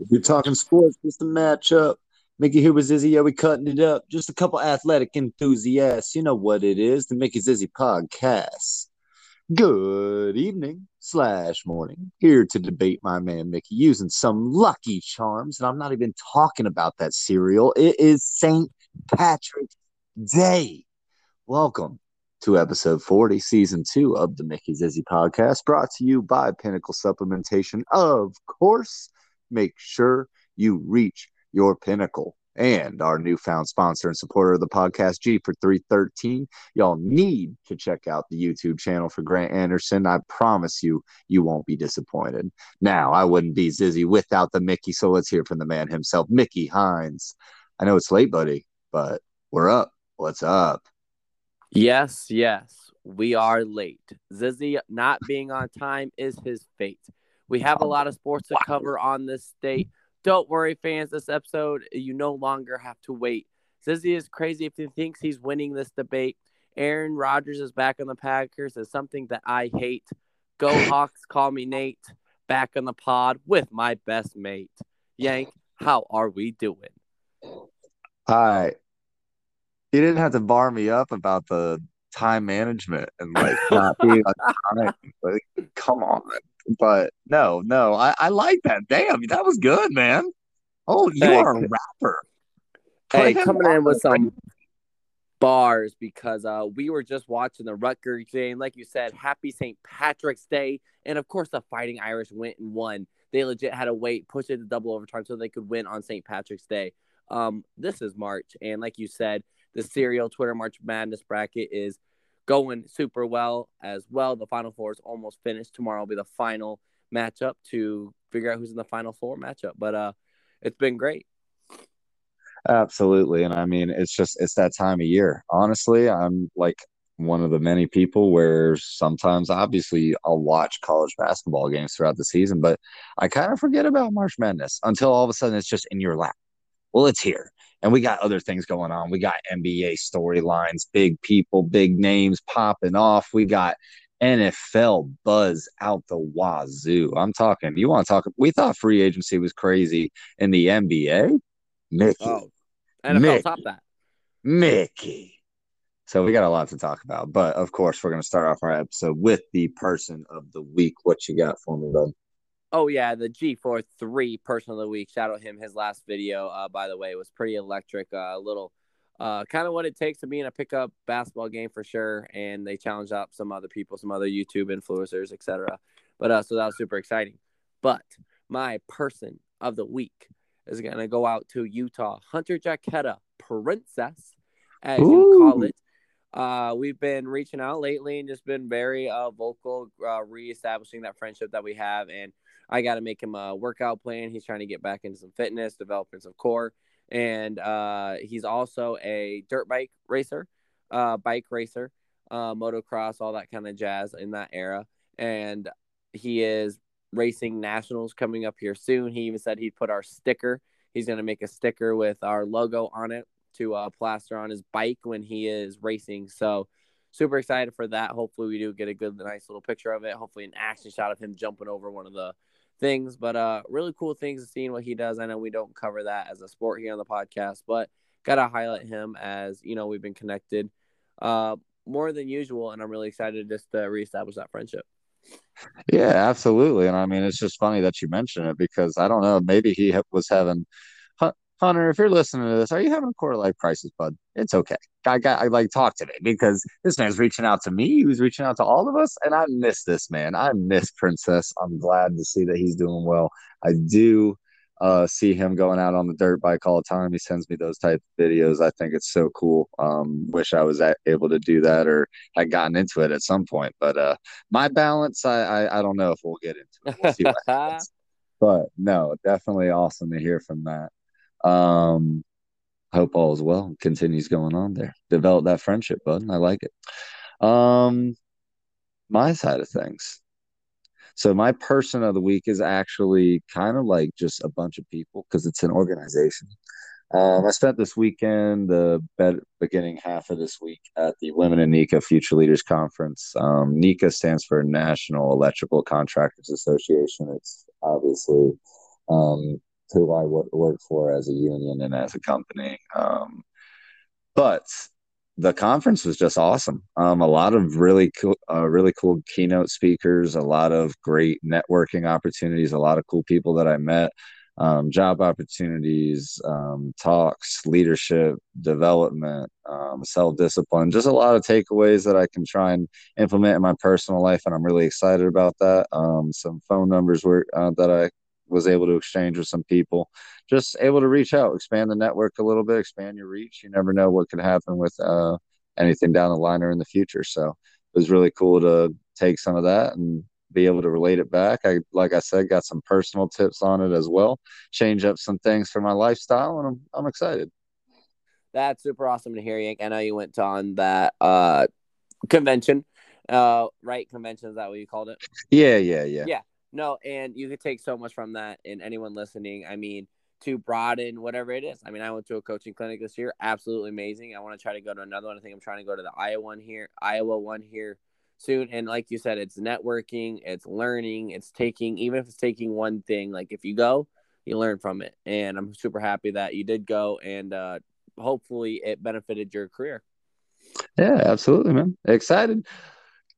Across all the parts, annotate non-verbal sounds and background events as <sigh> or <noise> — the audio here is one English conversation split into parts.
If you're talking sports, just a matchup. Mickey here with Zizzy. Yeah, we cutting it up. Just a couple athletic enthusiasts. You know what it is. The Mickey Zizzy podcast. Good evening slash morning. Here to debate my man Mickey using some lucky charms. And I'm not even talking about that cereal. It is St. Patrick's Day. Welcome to episode 40, season two of the Mickey Zizzy podcast, brought to you by Pinnacle Supplementation. Of course, make sure you reach your pinnacle. And our newfound sponsor and supporter of the podcast, G for 313. Y'all need to check out the YouTube channel for Grant Anderson. I promise you, you won't be disappointed. Now, I wouldn't be Zizzy without the Mickey, so let's hear from the man himself, Mickey Hines. I know it's late, buddy, but we're up. What's up? Yes, yes, we are late. Zizzy not being on time is his fate. We have a lot of sports to cover on this state. Don't worry, fans. This episode, you no longer have to wait. Zizzy is crazy if he thinks he's winning this debate. Aaron Rodgers is back on the Packers is something that I hate. Go <laughs> Hawks, call me Nate. Back on the pod with my best mate. Yank, how are we doing? Hi. You didn't have to bar me up about the time management and like not being <laughs> on time. Like, come on. But no, no, I, I like that. Damn, that was good, man. Oh, you Hey, are a rapper. Hey, coming in with some bars because uh, we were just watching the Rutgers game. Like you said, happy St. Patrick's Day. And of course, the Fighting Irish went and won. They legit had to wait, push it to double overtime so they could win on St. Patrick's Day. Um, this is March. And like you said, the serial Twitter March Madness bracket is going super well as well. The Final Four is almost finished. Tomorrow will be the final matchup to figure out who's in the Final Four matchup. But uh, it's been great. Absolutely. And I mean, it's just, it's that time of year. Honestly, I'm like one of the many people where sometimes, obviously, I'll watch college basketball games throughout the season, but I kind of forget about March Madness until all of a sudden it's just in your lap. Well, it's here. And we got other things going on. We got NBA storylines, big people, big names popping off. We got NFL buzz out the wazoo. I'm talking, you want to talk? We thought free agency was crazy in the NBA. Mickey. Oh, NFL Mickey. top that. Mickey. So we got a lot to talk about, but of course we're going to start off our episode with the person of the week. What you got for me, bud? Oh yeah, the G43 person of the week. Shout out him. His last video, uh, by the way, was pretty electric. A uh, little, uh, kind of what it takes to be in a pickup basketball game for sure. And they challenged up some other people, some other YouTube influencers, etc. But uh, so that was super exciting. But my person of the week is gonna go out to Utah Hunter Jacketta Princess, as you call it. Uh, we've been reaching out lately and just been very uh, vocal, uh, reestablishing that friendship that we have. And I got to make him a workout plan. He's trying to get back into some fitness, developing some core, and uh, he's also a dirt bike racer, uh, bike racer, uh, motocross, all that kind of jazz in that era. And he is racing nationals coming up here soon. He even said he'd put our sticker. He's going to make a sticker with our logo on it to uh, plaster on his bike when he is racing. So super excited for that. Hopefully we do get a good, nice little picture of it. Hopefully an action shot of him jumping over one of the things. But uh, really cool things seeing what he does. I know we don't cover that as a sport here on the podcast, but gotta highlight him as you know we've been connected uh, more than usual, and I'm really excited just to reestablish that friendship. Yeah, absolutely. And I mean, it's just funny that you mention it because I don't know, maybe he was having Hun- Hunter. If you're listening to this, are you having a quarter life crisis, bud? It's okay. I got, I like talk to me because this man's reaching out to me. He was reaching out to all of us, and I miss this man. I miss Princess. I'm glad to see that he's doing well. I do uh, see him going out on the dirt bike all the time. He sends me those type of videos. I think it's so cool. Um, wish I was able to do that or had gotten into it at some point. But uh, my balance, I, I I don't know if we'll get into it. We'll see what. <laughs> But no, definitely awesome to hear from that. Um, hope all is well. Continues going on there. Develop that friendship, bud. I like it. Um, my side of things. So my person of the week is actually kind of like just a bunch of people because it's an organization. Um, I spent this weekend, the be- beginning half of this week, at the Women in NECA Future Leaders Conference. Um, NECA stands for National Electrical Contractors Association. It's obviously um, who I work for as a union and as a company. Um, but the conference was just awesome. Um, a lot of really cool, uh, really cool keynote speakers, a lot of great networking opportunities, a lot of cool people that I met, um, job opportunities, um, talks, leadership, development, um, self discipline, just a lot of takeaways that I can try and implement in my personal life. And I'm really excited about that. Um, some phone numbers were uh, that I was able to exchange with some people. Just able to reach out expand the network a little bit expand your reach. You never know what could happen with uh, anything down the line or in the future. So it was really cool to take some of that and be able to relate it back. I like i said got some personal tips on it as well. Change up some things for my lifestyle and i'm, I'm excited. That's super awesome to hear yank. I know you went on that uh convention uh right? Convention is that what you called it? Yeah yeah yeah. Yeah no, and you could take so much from that. And anyone listening, I mean, to broaden whatever it is. I mean, I went to a coaching clinic this year, absolutely amazing. I want to try to go to another one. I think I'm trying to go to the Iowa one here, Iowa one here soon. And like you said, it's networking, it's learning, it's taking, even if it's taking one thing, like if you go, you learn from it. And I'm super happy that you did go and uh, hopefully it benefited your career. Yeah, absolutely, man. Excited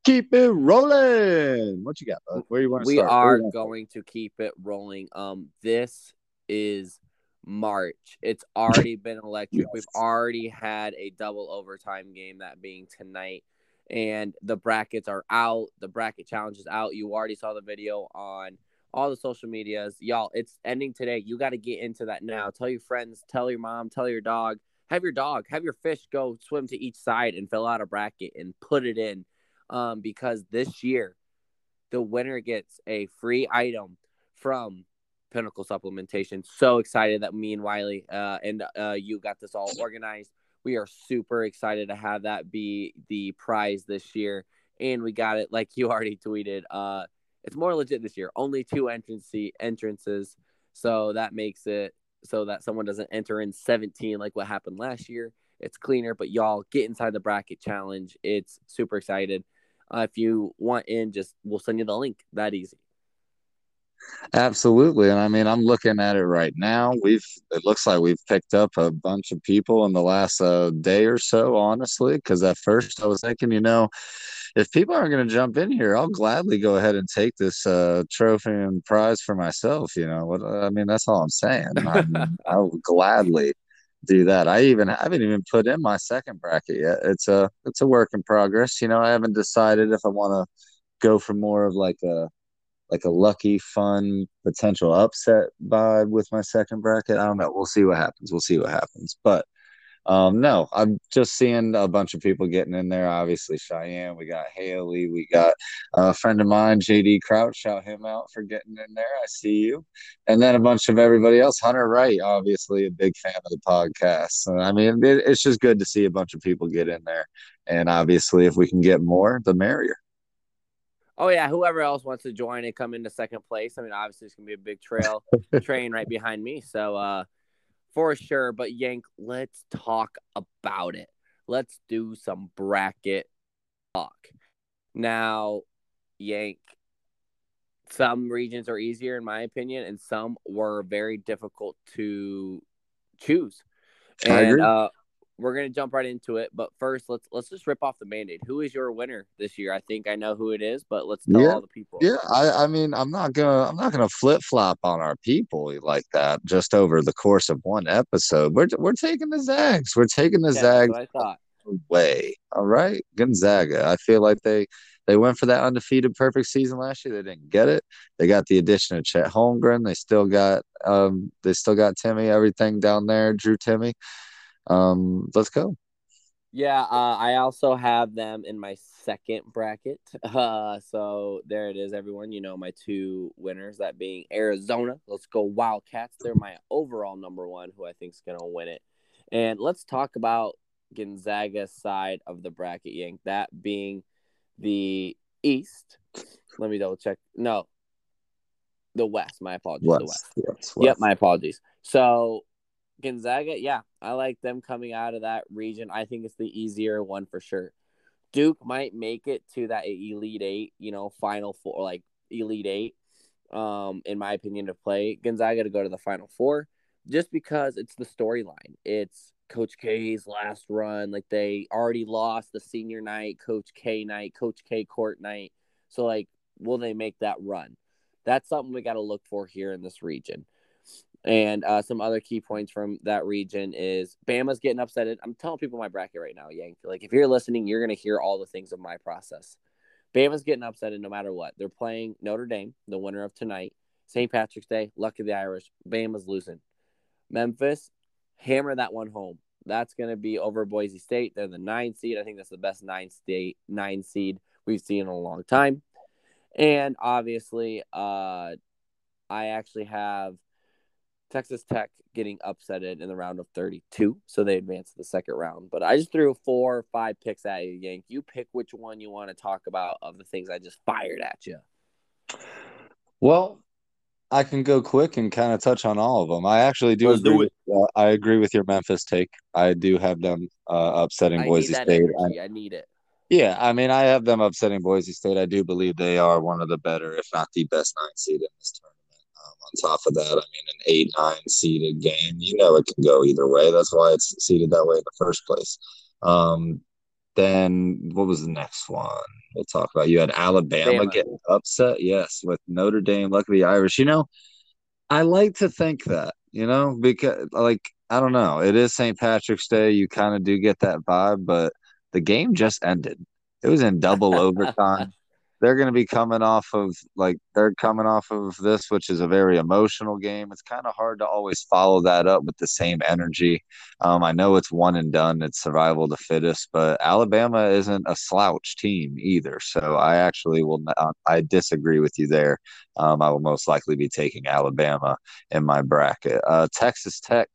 keep it rolling. What you got? Bud? Where you want to we start? We are going to keep it rolling. Um, this is March. It's <laughs> already been electric. Yes. We've already had a double overtime game, that being tonight. And the brackets are out. The bracket challenge is out. You already saw the video on all the social medias. Y'all, it's ending today. You got to get into that now. Tell your friends, tell your mom, tell your dog. Have your dog, have your fish go swim to each side and fill out a bracket and put it in um, because this year the winner gets a free item from Pinnacle Supplementation. So excited that me and Wiley uh, and uh, you got this all organized. We are super excited to have that be the prize this year, and we got it like you <laughs> already tweeted. Uh, it's more legit this year. Only two entrance entrances, so that makes it so that someone doesn't enter in 17 like what happened last year. It's cleaner, but y'all get inside the bracket challenge. It's super excited. Uh, if you want in, just we'll send you the link. That easy. Absolutely. And I mean, I'm looking at it right now. We've, it looks like we've picked up a bunch of people in the last uh, day or so, honestly. Because at first I was thinking, you know, if people aren't going to jump in here, I'll gladly go ahead and take this uh, trophy and prize for myself. You know, what I mean, that's all I'm saying. <laughs> I mean, I will gladly do that. I even I haven't even put in my second bracket yet. It's a it's a work in progress. You know, I haven't decided if I want to go for more of like a like a lucky, fun potential upset vibe with my second bracket. I don't know. We'll see what happens. We'll see what happens. But um, no, I'm just seeing a bunch of people getting in there. Obviously, Cheyenne, we got Haley, we got a friend of mine, JD Crouch. Shout him out for getting in there. I see you, and then a bunch of everybody else. Hunter Wright, obviously a big fan of the podcast. So, I mean, it, it's just good to see a bunch of people get in there, and obviously, if we can get more, the merrier. Oh yeah, whoever else wants to join and come into second place. I mean, obviously it's gonna be a big trail <laughs> train right behind me. So uh for sure. But Yank, let's talk about it. Let's do some bracket talk. Now, Yank, some regions are easier in my opinion, and some were very difficult to choose. And uh, we're gonna jump right into it. But first, let's let's just rip off the mandate. Who is your winner this year? I think I know who it is, but let's tell yeah, all the people. Yeah, I, I mean, I'm not gonna I'm not gonna flip flop on our people like that just over the course of one episode. We're we're taking the Zags. We're taking the yeah, Zags I thought. away. All right, Gonzaga. I feel like they they went for that undefeated perfect season last year. They didn't get it. They got the addition of Chet Holmgren. They still got um they still got Timmy. everything down there, Drew Timme. Um, let's go. Yeah, uh, I also have them in my second bracket. <laughs> Uh, so there it is, everyone. You know my two winners, that being Arizona. Let's go Wildcats. They're my overall number one, who I think is gonna win it. And let's talk about Gonzaga's side of the bracket, Yank. That being the East. Let me double check. No, the West. My apologies. West. The West. Yes, West. Yep, my apologies. So Gonzaga, yeah, I like them coming out of that region. I think it's the easier one for sure. Duke might make it to that Elite Eight, you know, Final Four, like Elite Eight. um, in my opinion, to play Gonzaga to go to the Final Four, just because it's the storyline. It's Coach K's last run. Like they already lost the senior night, Coach K night, Coach K court night. So like, will they make that run? That's something we got to look for here in this region. And uh, some other key points from that region is Bama's getting upset. I'm telling people my bracket right now, Yank. Like if you're listening, you're gonna hear all the things of my process. Bama's getting upset no matter what. They're playing Notre Dame, the winner of tonight. St. Patrick's Day, luck of the Irish. Bama's losing. Memphis, hammer that one home. That's going to be over Boise State. They're the nine seed. I think that's the best nine state nine seed we've seen in a long time. And obviously, uh, I actually have Texas Tech getting upsetted in the round of 32, so they advance to the second round. But I just threw four or five picks at you, Yank. You pick which one you want to talk about of the things I just fired at you. Well, I can go quick and kind of touch on all of them. I actually do Let's agree. Do with, uh, I agree with your Memphis take. I do have them uh, upsetting I Boise State. I, I need it. Yeah, I mean, I have them upsetting Boise State. I do believe they are one of the better, if not the best nine seed in this tournament. On top of that, I mean, an eight nine seeded game, you know, it can go either way. That's why it's seeded that way in the first place. Um, then what was the next one? We'll talk about. You had Alabama Bama. getting upset, yes, with Notre Dame. Luckily, Irish. You know, I like to think that. You know, because like I don't know, it is St. Patrick's Day. You kind of do get that vibe, but the game just ended. It was in double <laughs> overtime they're going to be coming off of like they're coming off of this, which is a very emotional game. It's kind of hard to always follow that up with the same energy. Um, I know it's one and done; it's survival the fittest, but Alabama isn't a slouch team either. So I actually will. Not, I disagree with you there. Um, I will most likely be taking Alabama in my bracket. Uh, Texas Tech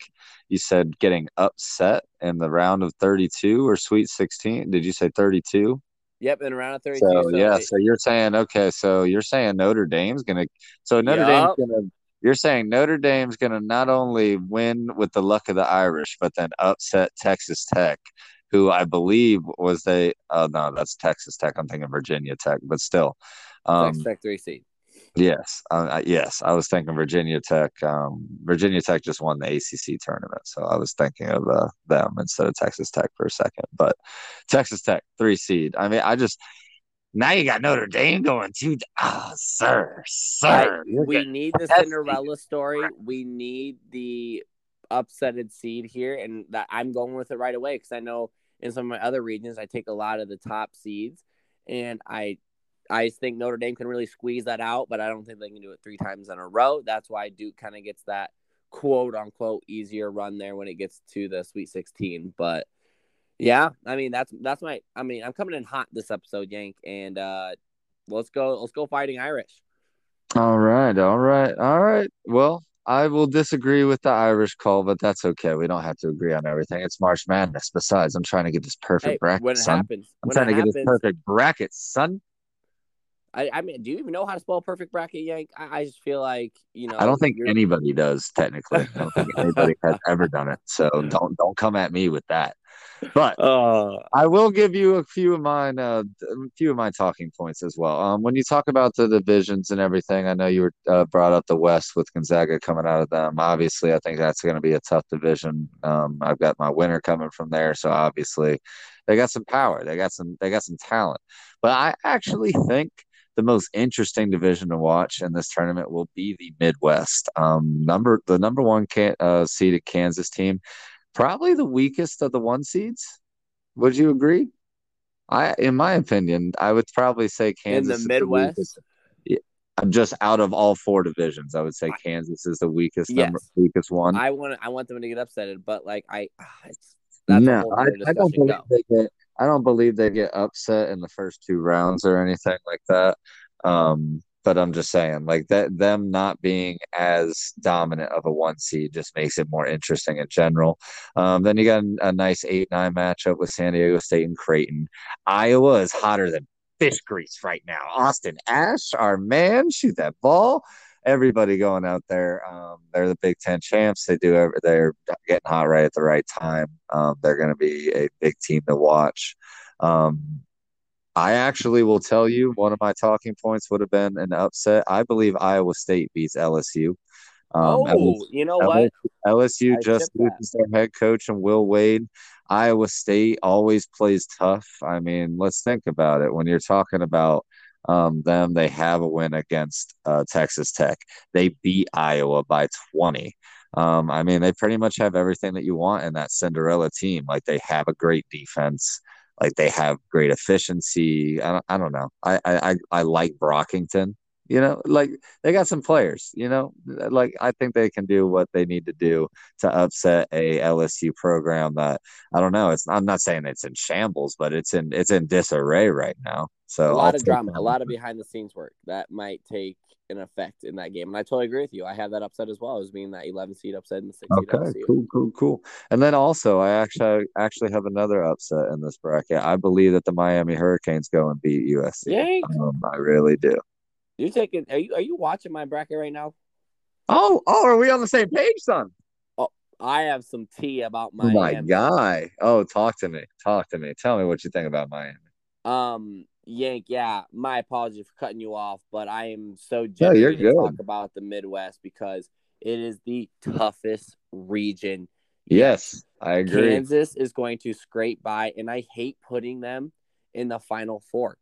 you said getting upset in the round of 32 or Sweet 16. Did you say 32? Yep, and around a 32. So, so yeah, so you're saying okay, so you're saying Notre Dame's gonna so Notre yep. Dame's gonna you're saying Notre Dame's gonna not only win with the luck of the Irish, but then upset Texas Tech, who I believe was they oh no, that's Texas Tech. I'm thinking Virginia Tech, but still. Um, Texas Tech three seed. Yes, uh, yes, I was thinking Virginia Tech. Um, Virginia Tech just won the ACC tournament, so I was thinking of uh, them instead of Texas Tech for a second. But Texas Tech, three seed. I mean, I just now you got Notre Dame going too. Ah, oh, sir, sir. We need the Cinderella story. We need the upsetted seed here, and that I'm going with it right away because I know in some of my other regions I take a lot of the top seeds, and I I think Notre Dame can really squeeze that out, but I don't think they can do it three times in a row. That's why Duke kind of gets that quote unquote easier run there when it gets to the Sweet 16. But yeah, I mean that's that's my I mean I'm coming in hot this episode, Yank, and uh let's go let's go fighting Irish. All right, all right, all right. Well, I will disagree with the Irish call, but that's okay. We don't have to agree on everything. It's March Madness. Besides, I'm trying to get this perfect hey, bracket. When it son. happens, I'm trying to happens, get this perfect bracket, son. I, I mean, do you even know how to spell perfect bracket, Yank? I, I just feel like you know. I don't think anybody does technically. I don't think anybody has <laughs> ever done it. So don't don't come at me with that. But uh, I will give you a few of mine, uh, a few of my talking points as well. Um, when you talk about the divisions and everything, I know you were uh, brought up the West with Gonzaga coming out of them. Obviously, I think that's going to be a tough division. Um, I've got my winner coming from there, so obviously, they got some power. They got some. They got some talent. But I actually think the most interesting division to watch in this tournament will be the Midwest. Um, number the number one can, uh, seeded Kansas team, probably the weakest of the one seeds. Would you agree? I, in my opinion, I would probably say Kansas in the Midwest. The I'm just out of all four divisions, I would say Kansas is the weakest yes. number, weakest one. I want I want them to get upset, but like I, <sighs> it's, no, I, I, don't believe go. they get I don't believe they get upset in the first two rounds or anything like that. Um, but I'm just saying, like that, them not being as dominant of a one seed just makes it more interesting in general. Um, then you got a, nice eight nine matchup with San Diego State and Creighton. Iowa is hotter than fish grease right now. Austin Ash, our man, shoot that ball everybody going out there. Um, they're the Big Ten champs. They do. Every, they're getting hot right at the right time. Um, they're going to be a big team to watch. Um, I actually will tell you one of my talking points would have been an upset. I believe Iowa State beats LSU. Um, oh, LSU, you know what? LSU just loses their head coach and Will Wade. Iowa State always plays tough. I mean, let's think about it. When you're talking about um, them, they have a win against uh, Texas Tech. They beat Iowa by 20. Um, I mean, they pretty much have everything that you want in that Cinderella team. Like they have a great defense. Like they have great efficiency. I don't, I don't know. I, I I like Brockington. You know, like they got some players. You know, like I think they can do what they need to do to upset a LSU program that I don't know. It's I'm not saying it's in shambles, but it's in it's in disarray right now. So a lot I'll of drama, a lot of behind the scenes work that might take an effect in that game. And I totally agree with you. I have that upset as well as being that 11 seed upset in the six okay, cool, cool, cool. And then also, I actually actually have another upset in this bracket. I believe that the Miami Hurricanes go and beat USC. Um, I really do. You taking? Are you are you watching my bracket right now? Oh, oh, are we on the same page, son? Oh, I have some tea about Miami. my guy. Oh, talk to me. Talk to me. Tell me what you think about Miami. Um, Yank, yeah, my apology for cutting you off, but I am so no, to talk about the Midwest because it is the toughest region. Yes, I agree. Kansas is going to scrape by, and I hate putting them in the final four,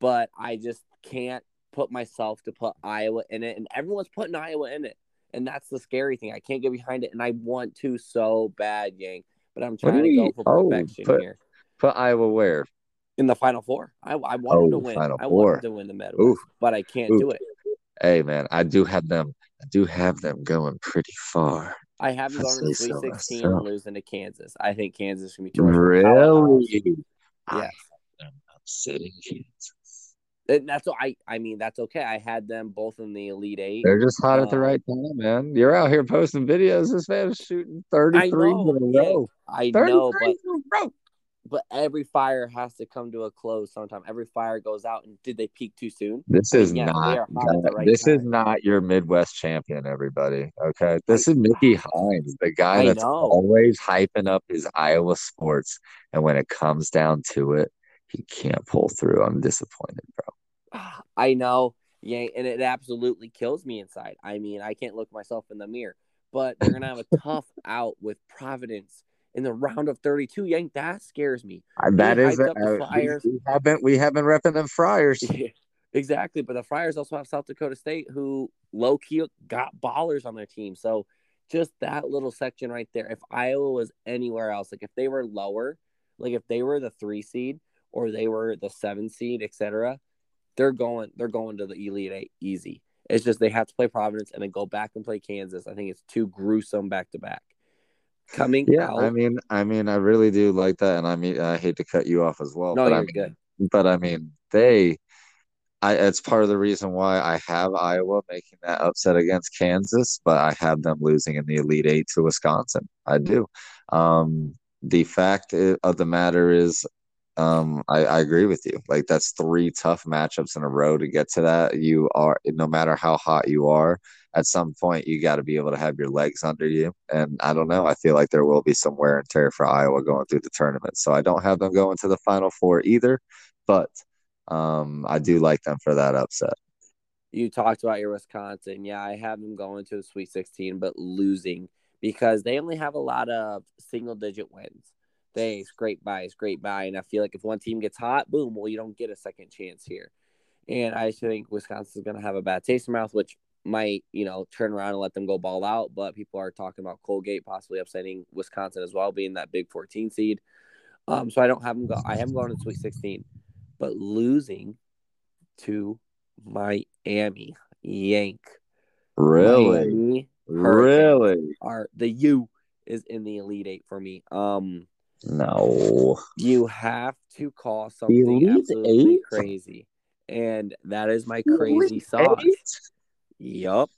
but I just can't put myself to put Iowa in it, and everyone's putting Iowa in it, and that's the scary thing. I can't get behind it, and I want to so bad, Yang, but I'm trying to go for oh, perfection put, here. Put Iowa where? In the final four. I, I wanted oh, to win. Final I four. wanted to win the medal, but I can't do it. Hey man, I do have them. I do have them going pretty far. I have them going to Sweet so 16 and losing to Kansas. I think Kansas to be too much. Really? Yes. I'm upsetting Kansas. And that's I. I mean, that's okay. I had them both in the elite eight. They're just hot at the um, right time, man. You're out here posting videos. This man is shooting thirty three in a row. I know, but but every fire has to come to a close sometime. Every fire goes out, and did they peak too soon? This is yeah, not. Right this time. is not your Midwest champion, everybody. Okay, this is Mickey Hines, the guy that's always hyping up his Iowa sports, and when it comes down to it, he can't pull through. I'm disappointed, bro. <sighs> I know, yeah, and it absolutely kills me inside. I mean, I can't look myself in the mirror, but they're gonna have a tough <laughs> out with Providence in the round of 32. Yank, that scares me. Uh, that is a, uh, we, we, haven't we haven't repping them Friars. <laughs> Yeah, exactly, but the Friars also have South Dakota State, who low key got ballers on their team. So just that little section right there. If Iowa was anywhere else, like if they were lower, like if they were the three seed or they were the seven seed, etc they're going they're going to the Elite Eight easy. It's just they have to play Providence and then go back and play Kansas. I think it's too gruesome back to back. Coming yeah, out, I mean, I mean, I really do like that, and I mean, I hate to cut you off as well. No, but you're I mean, good. But I mean, they, I it's part of the reason why I have Iowa making that upset against Kansas, but I have them losing in the Elite Eight to Wisconsin. I do. Um, the fact of the matter is, um, I, I agree with you. Like that's three tough matchups in a row to get to that. You are no matter how hot you are, at some point you got to be able to have your legs under you. And I don't know. I feel like there will be some wear and tear for Iowa going through the tournament. So I don't have them going to the final four either, but um, I do like them for that upset. You talked about your Wisconsin. Yeah, I have them going to the Sweet 16, but losing because they only have a lot of single digit wins they scrape by, scrape by. And I feel like if one team gets hot, boom, well, you don't get a second chance here. And I think Wisconsin's going to have a bad taste in mouth, which might, you know, turn around and let them go ball out. But people are talking about Colgate possibly upsetting Wisconsin as well, being that big 14 seed. Um, so I don't have them go. I haven't gone to Sweet 16, but losing to Miami Yank. Really? Miami really? Are the U is in the Elite Eight for me. Um, no. You have to call something Elite absolutely eight? crazy. And that is my crazy Elite sauce. Eight? Yup.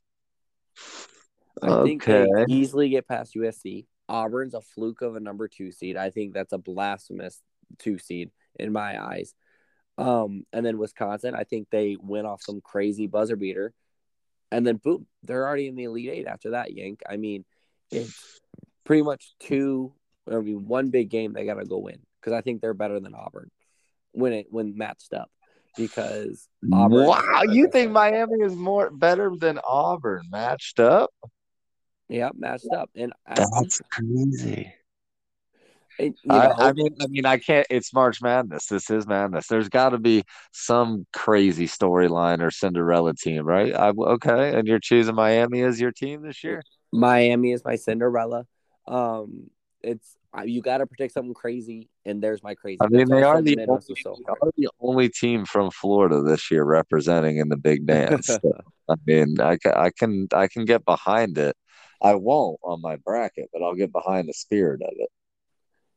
I okay. think they easily get past USC. Auburn's a fluke of a number two seed. I think that's a blasphemous two seed in my eyes. Um, and then Wisconsin, I think they went off some crazy buzzer beater. And then boom, they're already in the Elite Eight after that, Yank. I mean, it's pretty much two I be one big game they got to go win because I think they're better than Auburn. when it when matched up because Auburn. Wow, you think Miami is more better than Auburn matched up? Yeah, matched up, and that's I, crazy. And, I, know, I, mean, I mean, I can't. It's March Madness. This is madness. There's got to be some crazy storyline or Cinderella team, right? I, okay, and you're choosing Miami as your team this year. Miami is my Cinderella. Um, it's you got to predict something crazy, and there's my crazy. I mean, they are, the only, so they are the only team from Florida this year representing in the big <laughs> dance. so, I mean, I can, I can, I can get behind it. I won't on my bracket, but I'll get behind the spirit of it.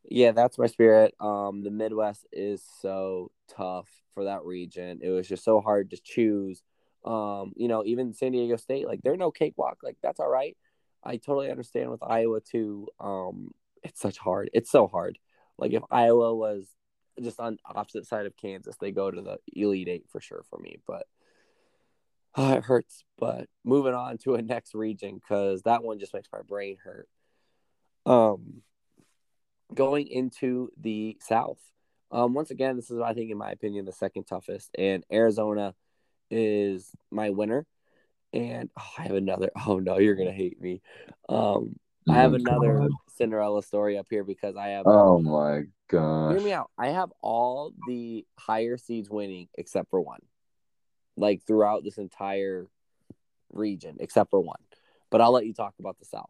Yeah, that's my spirit. Um, the Midwest is so tough for that region. It was just so hard to choose. Um, you know, even San Diego State, like they're no cakewalk. Like that's all right. I totally understand with Iowa too. Um, it's such hard. It's so hard. Like if Iowa was just on opposite side of Kansas, they go to the Elite Eight for sure for me. But oh, it hurts. But moving on to a next region because that one just makes my brain hurt. Um, going into the South. Um, once again, this is I think, in my opinion, the second toughest, and Arizona is my winner. And oh, I have another. <laughs> Oh no, you're gonna hate me. Um, I have oh another God. Cinderella story up here because I have. Oh my god! Hear me out. I have all the higher seeds winning except for one, like throughout this entire region except for one. But I'll let you talk about the South.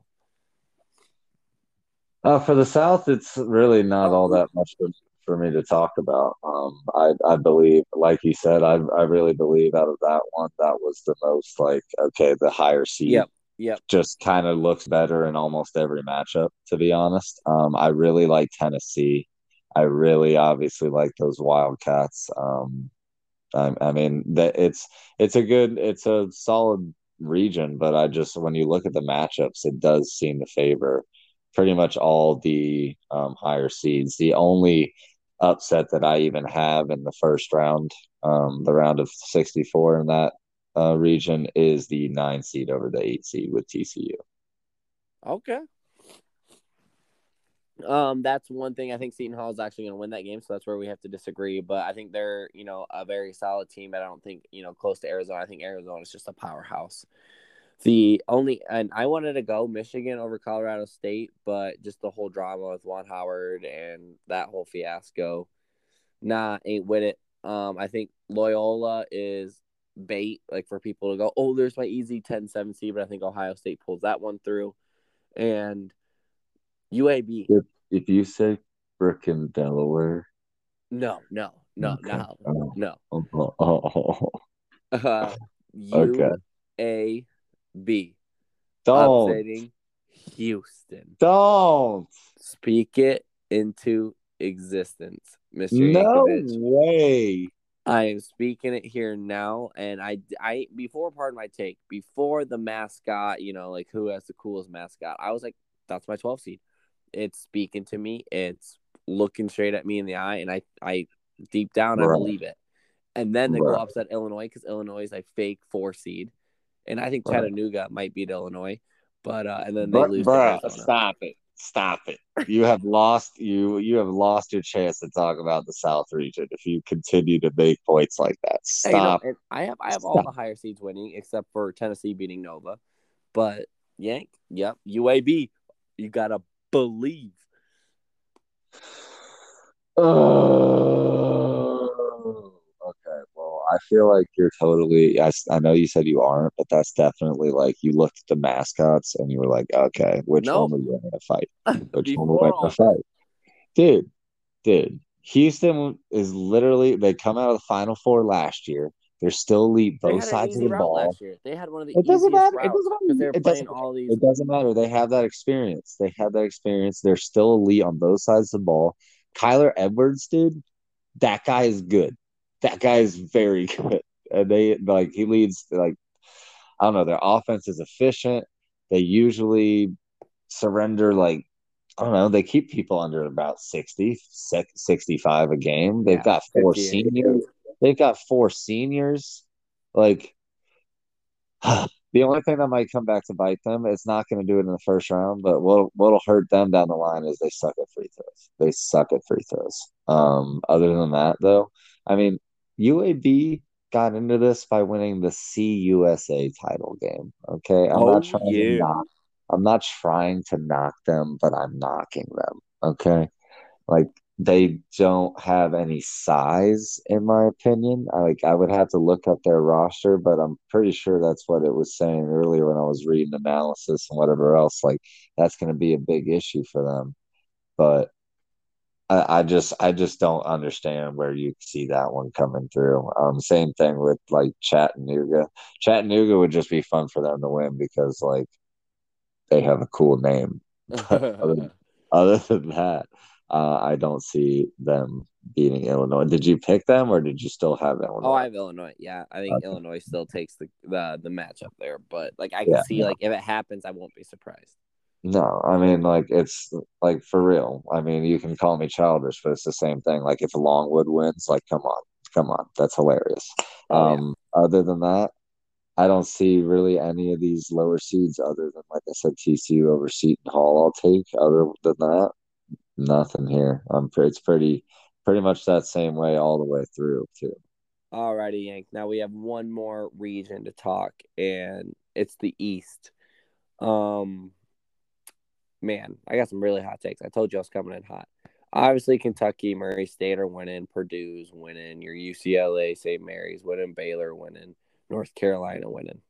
Uh, for the South, it's really not all that much for, for me to talk about. Um, I, I believe, like you said, I, I really believe out of that one, that was the most like, okay, the higher seed. Yep. Yep. Just kind of looks better in almost every matchup, to be honest. Um, I really like Tennessee. I really obviously like those Wildcats. Um, I, I mean that it's it's a good it's a solid region, but I just when you look at the matchups, it does seem to favor pretty much all the um, higher seeds. The only upset that I even have in the first round, um, the round of 64 in that uh, region, is the nine seed over the eight seed with TCU. Okay. Um, that's one thing I think Seton Hall is actually going to win that game, so that's where we have to disagree. But I think they're, you know, a very solid team. But I don't think, you know, close to Arizona. I think Arizona is just a powerhouse. The only and I wanted to go Michigan over Colorado State, but just the whole drama with Juwan Howard and that whole fiasco, nah, ain't with it. Um, I think Loyola is bait, like for people to go, oh, there's my easy 10-7 seed, but I think Ohio State pulls that one through, and UAB. If, if you say frickin' Delaware, no, no, no, okay. no, oh. no. Oh, oh, uh, okay. B. Don't. Upsetting Houston. Don't. Speak it into existence, Mr. No Yankovic. way. I am speaking it here now, and I, I before part of my take, before the mascot, you know, like who has the coolest mascot, I was like, that's my 12 seed. It's speaking to me. It's looking straight at me in the eye, and I, I deep down, I believe it. And then they go upset Illinois because Illinois is a fake four seed and I think Chattanooga right. might beat Illinois, but uh, and then they lose. Bruh, stop it! Stop it! You have lost you you have lost your chance to talk about the South region if you continue to make points like that. Stop. Hey, no, I have I have stop. all the higher seeds winning except for Tennessee beating Nova, but Yank, yep, UAB, you gotta believe. Oh, okay. I feel like you're totally. I, I know you said you aren't, but that's definitely like you looked at the mascots and you were like, okay, which one are we going to fight? <laughs> Which one are we going to fight? Dude, dude, Houston is literally they come out of the Final Four last year. They're still elite both sides of the ball. They had one of the it doesn't matter. It doesn't matter. They're it playing all these. It doesn't matter. They have that experience. They have that experience. They're still elite on both sides of the ball. Kyler Edwards, dude, that guy is good that guy is very <laughs> good. And they like he leads like I don't know, their offense is efficient. They usually surrender like I don't know, they keep people under about 60, 65 a game. They've yeah, got four seniors. They've got four seniors. Like <sighs> the only thing that might come back to bite them, it's not going to do it in the first round, but what what'll hurt them down the line is they suck at free throws. They suck at free throws. Um, other than that, though, I mean, UAB got into this by winning the CUSA title game. Okay, I'm Oh, not trying yeah. to knock. I'm not trying to knock them, but I'm knocking them. Okay, like they don't have any size, in my opinion. I like I would have to look up their roster, but I'm pretty sure that's what it was saying earlier when I was reading analysis and whatever else. Like that's going to be a big issue for them. But I, I just I just don't understand where you see that one coming through. Um, same thing with like Chattanooga. Chattanooga would just be fun for them to win because like they have a cool name. <laughs> <laughs> other, other than that, uh, I don't see them beating Illinois. Did you pick them or did you still have Illinois? Oh, I have Illinois. Yeah, I think Okay. Illinois still takes the, the the matchup there, but like I can Yeah, see yeah. like if it happens, I won't be surprised. No, I mean like it's like for real. I mean you can call me childish, but it's the same thing. Like if Longwood wins, like come on, come on, that's hilarious. Oh, yeah. um, other than that, I don't see really any of these lower seeds other than like I said, TCU over Seton Hall. I'll take. Other than that, nothing here. I'm um, it's pretty pretty much that same way all the way through too. Alrighty, Yank. Now we have one more region to talk, and it's the East. Um, man, I got some really hot takes. I told you I was coming in hot. Obviously, Kentucky, Murray State are winning. Purdue's winning. Your UCLA, St. Mary's winning. Baylor winning. North Carolina winning.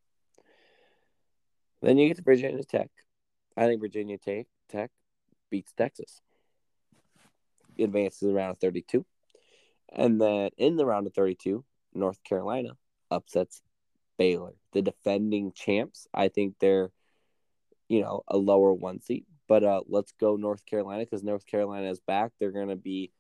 Then you get to Virginia Tech. I think Virginia Tech, beats Texas. Advances to the round of 32. And then in the round of 32, North Carolina upsets Baylor, the defending champs. I think they're, you know, a lower one seed. But uh, let's go North Carolina because North Carolina is back. They're going to be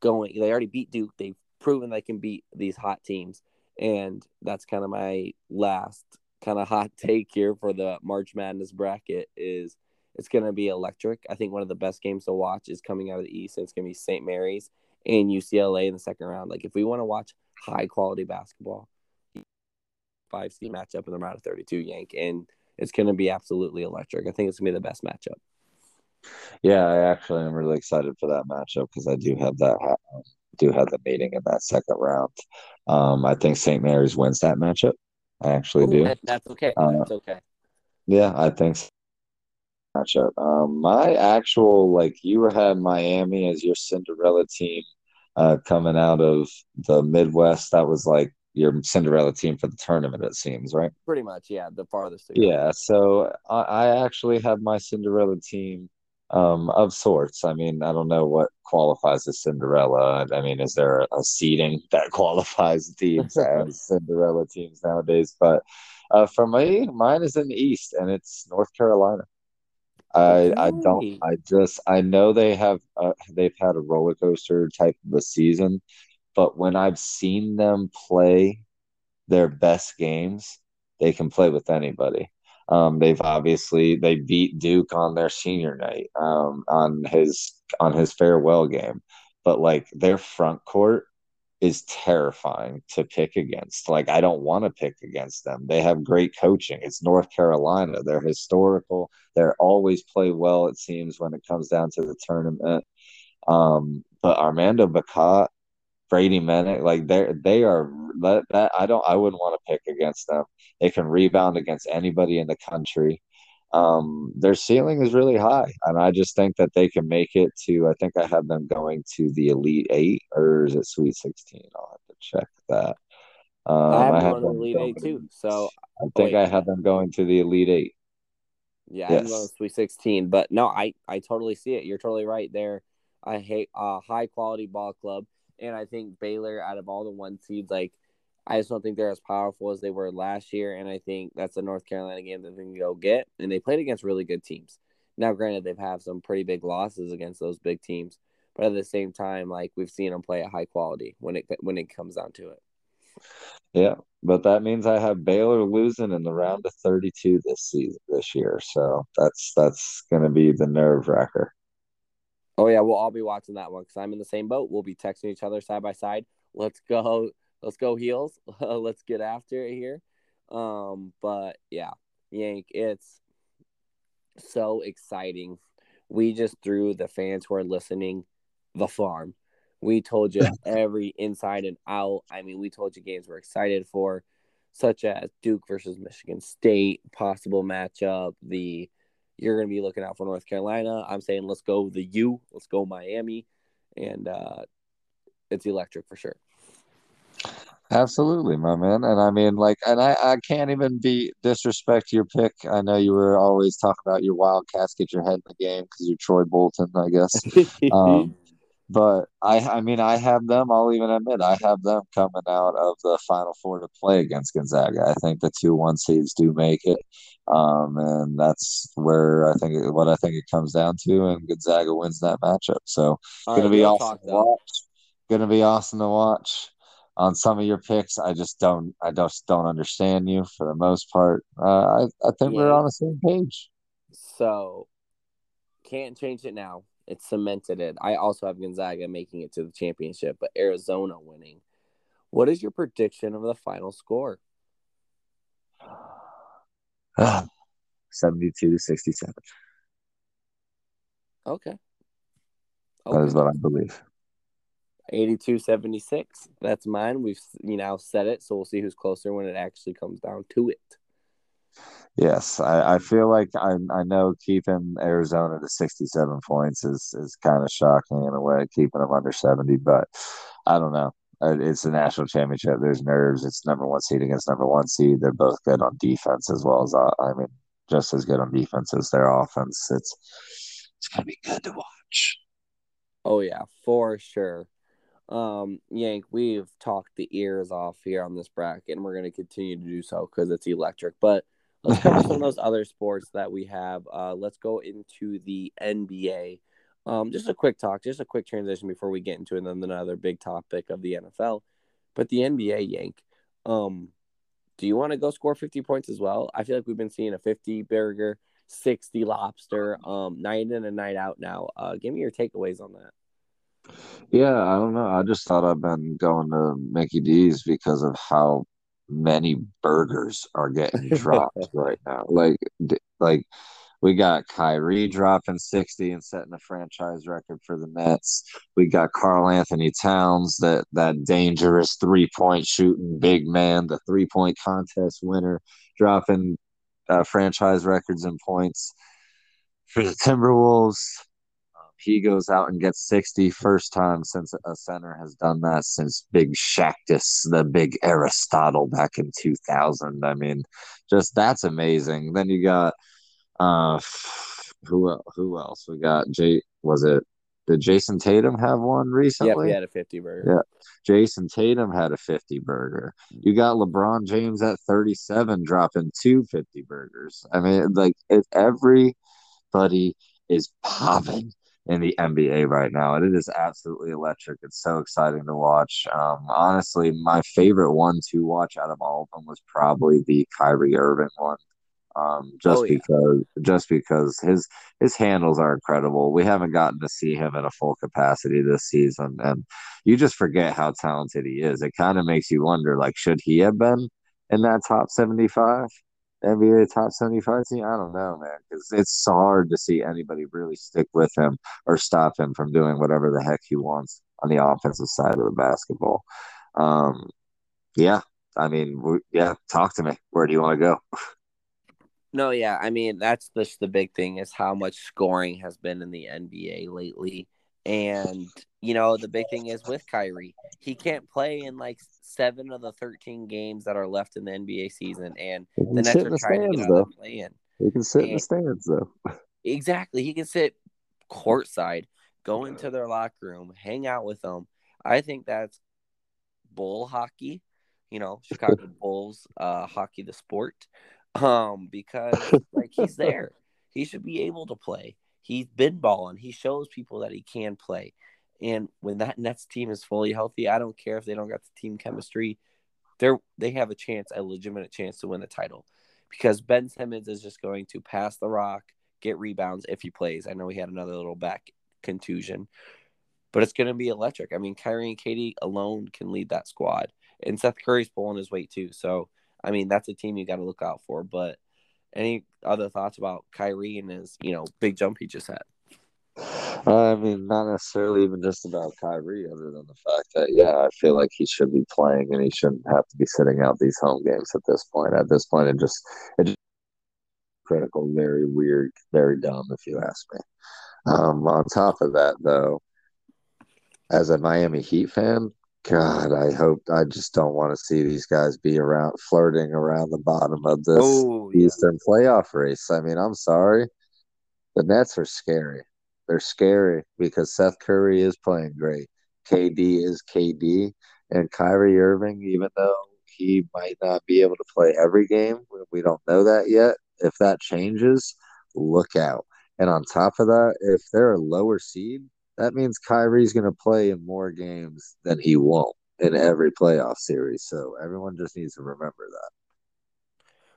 going. They already beat Duke. They've proven they can beat these hot teams, and that's kind of my last kind of hot <laughs> take here for the March Madness bracket. Is it's going to be electric. I think one of the best games to watch is coming out of the East, and it's going to be St. Mary's and UCLA in the second round. Like if we want to watch high quality basketball, five seed matchup in the round of 32 Yank, and it's going to be absolutely electric. I think it's going to be the best matchup. Yeah, I actually am really excited for that matchup because I do have that ha- do have the meeting in that second round. Um, I think St. Mary's wins that matchup. I actually do. That- that's okay. Uh, that's okay. Yeah, I think so. matchup. Um, my actual like you had Miami as your Cinderella team uh, coming out of the Midwest. That was like your Cinderella team for the tournament. It seems right. Pretty much, yeah. The farthest. Yeah, so I, I actually have my Cinderella team um, of sorts. I mean, I don't know what qualifies as Cinderella. I mean, is there a seeding <laughs> that qualifies teams <laughs> as Cinderella teams nowadays? But uh, for me, mine is in the East, and it's North Carolina. I I don't I just I know they have uh, they've had a roller coaster type of a season, but when I've seen them play their best games, they can play with anybody. Um, they've obviously they beat Duke on their senior night, um, on his on his farewell game, but like their front court is terrifying to pick against. Like I don't want to pick against them. They have great coaching. It's North Carolina. They're historical. They're always play well. It seems when it comes down to the tournament. Um, but Armando Bacot, Brady Manek, like they they are that, that I don't I wouldn't want to pick against them. They can rebound against anybody in the country. Um, their ceiling is really high, and I just think that they can make it to. I think I have them going to the Elite Eight, or is it Sweet Sixteen? I'll have to check that. Um, I have I have them Elite Eight too. So I think wait. I have them going to the Elite Eight. Yeah, I'm Yes. going to Sweet 16. But no, I, I totally see it. You're totally right there. I hate a high quality ball club. And I think Baylor, out of all the one seeds, like, I just don't think they're as powerful as they were last year. And I think that's the North Carolina game that they can go get. And they played against really good teams. Now, granted, they've had some pretty big losses against those big teams. But at the same time, like, we've seen them play at high quality when it when it comes down to it. Yeah, but that means I have Baylor losing in the round of 32 this season this year. So that's that's going to be the nerve wrecker. Oh yeah, we'll all be watching that one because I'm in the same boat. We'll be texting each other side by side. Let's go, let's go heels. <laughs> let's get after it here. Um, but yeah, Yank, it's so exciting. We just threw the fans who are listening the farm. We told you <laughs> every inside and out. I mean, we told you games we're excited for, such as Duke versus Michigan State, possible matchup. The you're going to be looking out for North Carolina. I'm saying let's go the U, let's go Miami, and uh, it's electric for sure. Absolutely, my man. And I mean, like, and I, I can't even be disrespect your pick. I know you were always talking about your Wildcats get your head in the game because you're Troy Bolton, I guess. <laughs> um, but I, I mean, I have them. I'll even admit I have them coming out of the Final Four to play against Gonzaga. I think the two one seeds do make it, um, and that's where I think what I think it comes down to. And Gonzaga wins that matchup. So, All gonna right, be awesome to watch. Gonna be awesome to watch on some of your picks. I just don't I just don't understand you for the most part. Uh, I I think yeah. we're on the same page. So can't change it now. It's cemented it. I also have Gonzaga making it to the championship, but Arizona winning. What is your prediction of the final score? <sighs> Um, 72 to 67. Okay. okay. That is what I believe. 82-76. That's mine. We've you know said it, so we'll see who's closer when it actually comes down to it. Yes, I, I feel like I I know keeping Arizona to 67 points is is kind of shocking in a way, keeping them under 70, but I don't know. It's a national championship. There's nerves. It's number one seed against number one seed. They're both good on defense as well as uh, I mean, just as good on defense as their offense. It's it's gonna be good to watch. Oh yeah, for sure. Um, Yank, we've talked the ears off here on this bracket, and we're to continue to do so because it's electric. But let's cover some of those other sports that we have. Uh, let's go into the NBA. Um, just a quick talk, just a quick transition before we get into another big topic of the NFL. But the NBA, Yank, um, do you want to go score 50 points as well? I feel like we've been seeing a 50 burger, 60 lobster, um, night in and night out now. Uh, give me your takeaways on that. Yeah, I don't know. I just thought I've been going to Mickey D's because of how many burgers are getting <laughs> dropped right now. Like, like we got Kyrie dropping 60 and setting a franchise record for the Nets. We got Karl-Anthony Towns, that that dangerous three point shooting big man, the three point contest winner, dropping uh, franchise records in points for the Timberwolves he goes out and gets 60 first time since a center has done that since big Shaqtus, the big Aristotle back in 2000. I mean, just that's amazing. Then you got uh who who else? We got Jay was it did Jayson Tatum have one recently? Yeah, he had a 50 burger. Yeah. Jayson Tatum had a 50 burger. You got LeBron James at 37 dropping two 50 burgers. I mean, like it, everybody is popping in the NBA right now. And it is absolutely electric. It's so exciting to watch. Um, honestly, my favorite one to watch out of all of them was probably the Kyrie Irving one. Um, just oh, yeah. because just because his his handles are incredible. We haven't gotten to see him in a full capacity this season, and you just forget how talented he is. It kind of makes you wonder, like, should he have been in that top seventy five? NBA top 75 team? I don't know, man, because it's hard to see anybody really stick with him or stop him from doing whatever the heck he wants on the offensive side of the basketball. Um, yeah, I mean, yeah, talk to me. Where do you want to go? No, yeah, I mean that's just the big thing is how much scoring has been in the NBA lately. And you know, the big thing is with Kyrie, he can't play in like seven of the thirteen games that are left in the NBA season, and the Nets are trying stands, to get out play in. He can sit and, in the stands though. Exactly, he can sit courtside, go into their locker room, hang out with them. I think that's bull hockey, you know, <laughs> Chicago Bulls uh, hockey, the sport, um, because like he's <laughs> there, he should be able to play he's been balling. He shows people that he can play. And when that Nets team is fully healthy, I don't care if they don't got the team chemistry. They're they have a chance, a legitimate chance to win the title. Because Ben Simmons is just going to pass the rock, get rebounds if he plays. I know he had another little back contusion. But it's gonna be electric. I mean, Kyrie and KD alone can lead that squad. And Seth Curry's pulling his weight too. So I mean, that's a team you gotta look out for. But Any other thoughts about Kyrie and his, you know, big jump he just had? I mean, not necessarily even just about Kyrie, other than the fact that, yeah, I feel like he should be playing and he shouldn't have to be sitting out these home games at this point. At this point, it just, it just critical, very weird, very dumb, if you ask me. Um, on top of that, though, as a Miami Heat fan, God, I hope I just don't want to see these guys be around flirting around the bottom of this oh, yeah. Eastern playoff race. I mean, I'm sorry. The Nets are scary. They're scary because Seth Curry is playing great. KD is KD. And Kyrie Irving, even though he might not be able to play every game, we don't know that yet. If that changes, look out. And on top of that, if they're a lower seed, that means Kyrie's going to play in more games than he won't in every playoff series. So everyone just needs to remember that.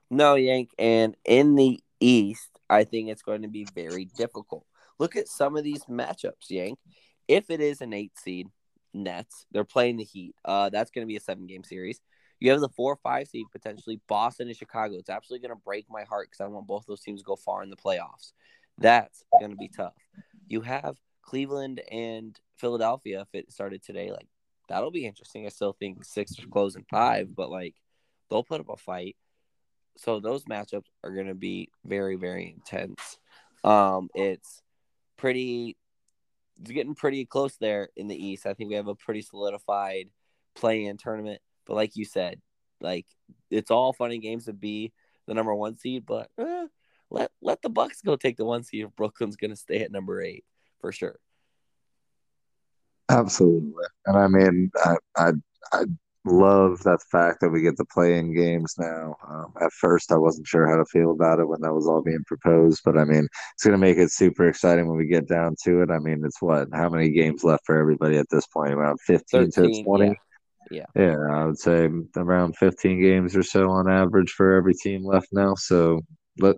No, Yank. And in the East, I think it's going to be very difficult. Look at some of these matchups, Yank. If it is an eight seed, Nets, they're playing the Heat. Uh, that's going to be a seven game series. You have the four or five seed potentially Boston and Chicago. It's absolutely going to break my heart because I want both those teams to go far in the playoffs. That's going to be tough. You have Cleveland and Philadelphia if it started today. Like that'll be interesting. I still think six close in five, but like they'll put up a fight. So those matchups are going to be very very intense. Um, it's pretty. It's getting pretty close there in the East. I think we have a pretty solidified play-in tournament. But like you said, like it's all funny games to be the number one seed, but eh, let let the Bucks go take the one seed if Brooklyn's going to stay at number eight for sure. Absolutely, and I mean, I I, I love that fact that we get to play in games now. Um, at first, I wasn't sure how to feel about it when that was all being proposed, but I mean, it's going to make it super exciting when we get down to it. I mean, it's what how many games left for everybody at this point? Around fifteen 13, to twenty. Yeah. yeah. Yeah, I would say around 15 games or so on average for every team left now. So, but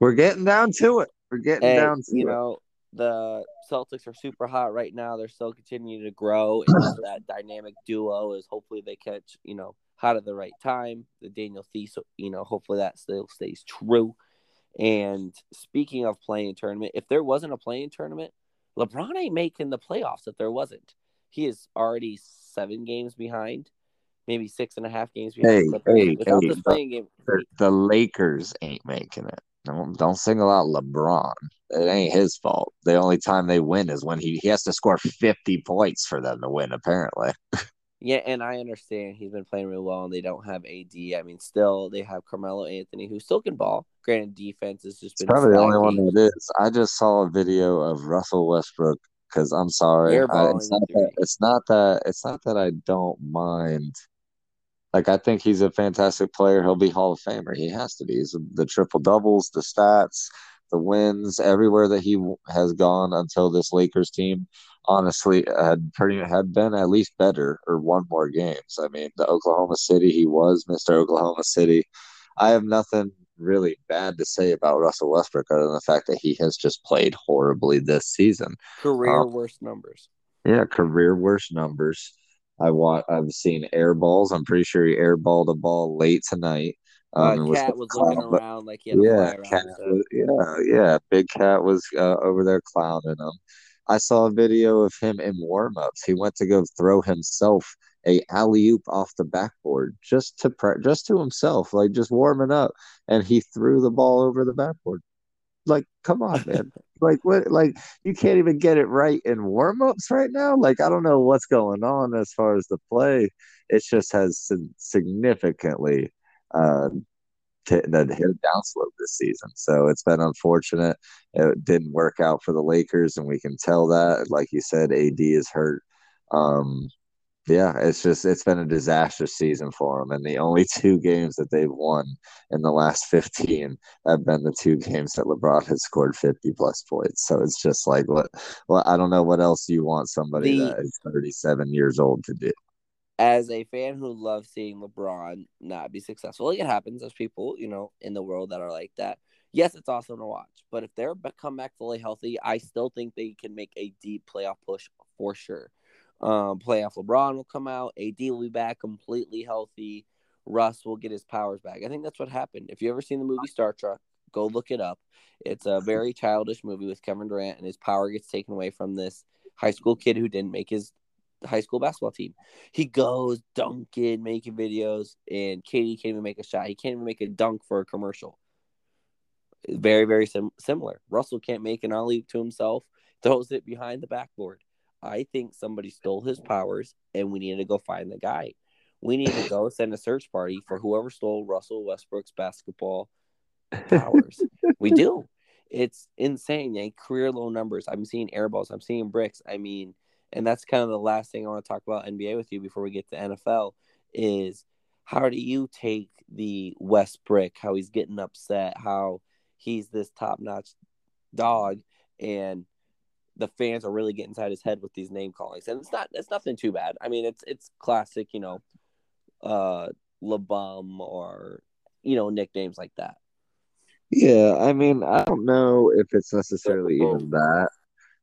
we're getting down to it. We're getting and, down to you it. know, the Celtics are super hot right now. They're still continuing to grow, and <coughs> that dynamic duo is hopefully they catch you know hot at the right time. The Daniel Theis, you know, hopefully that still stays true. And speaking of play-in tournament, if there wasn't a play-in tournament, LeBron ain't making the playoffs. If there wasn't, he is already seven games behind, maybe six and a half games behind. Hey, hey, hey, the game, the Lakers ain't making it. Don't don't single out LeBron. It ain't his fault. The only time they win is when he, he has to score fifty points for them to win. Apparently. <laughs> yeah, and I understand he's been playing real well, and they don't have AD. I mean, still they have Carmelo Anthony, who still can ball. Granted, defense has just been probably the only one that is. I just saw a video of Russell Westbrook because I'm sorry, I, it's, not that, it's not that it's not that I don't mind like I think he's a fantastic player. He'll be Hall of Famer. He has to be. He's the triple doubles, the stats, the wins, everywhere that he has gone until this Lakers team. Honestly, had pretty had been at least better or won more games. I mean, the Oklahoma City, he was Mr. Oklahoma City. I have nothing really bad to say about Russell Westbrook other than the fact that he has just played horribly this season. Career um, worst numbers. Yeah, career worst numbers. I want. I've seen air balls. I'm pretty sure he airballed a ball late tonight. Um, uh, cat was clown, looking around like he had yeah, cat was, yeah, yeah. Big cat was uh, over there clowning him. I saw a video of him in warm-ups. He went to go throw himself a alley oop off the backboard just to pre- just to himself, like just warming up, and he threw the ball over the backboard. Like, come on, man. <laughs> like what like you can't even get it right in warm-ups right now. Like, I don't know what's going on as far as the play. It just has significantly uh t- that hit a downslope this season. So it's been unfortunate. It didn't work out for the Lakers, and we can tell that. Like you said, AD is hurt. Um, yeah, it's just it's been a disastrous season for them, and the only <laughs> two games that they've won in the last fifteen have been the two games that LeBron has scored fifty plus points. So it's just like what, well, I don't know what else you want somebody the, that is thirty seven years old to do. As a fan who loves seeing LeBron not be successful, it happens. There's people you know in the world that are like that. Yes, it's awesome to watch, but if they're come back fully healthy, I still think they can make a deep playoff push for sure. Um, playoff LeBron will come out. AD will be back completely healthy. Russ will get his powers back. I think that's what happened. If you ever seen the movie Star Trek, Go look it up. It's a very childish movie with Kevin Durant, and his power gets taken away from this high school kid who didn't make his high school basketball team. He goes dunking, making videos, and KD can't even make a shot. He can't even make a dunk for a commercial. Very, very sim- similar. Russell can't make an alley to himself, throws it behind the backboard. I think somebody stole his powers, and we need to go find the guy. We need to go send a search party for whoever stole Russell Westbrook's basketball powers. <laughs> we do. It's insane. Yeah, career low numbers. I'm seeing airballs. I'm seeing bricks. I mean, and that's kind of the last thing I want to talk about NBA with you before we get to NFL is how do you take the Westbrook, how he's getting upset, how he's this top notch dog, and the fans are really getting inside his head with these name callings. And it's not it's nothing too bad. I mean, it's it's classic, you know, uh LeBum or you know, nicknames like that. Yeah, I mean, I don't know if it's necessarily even that.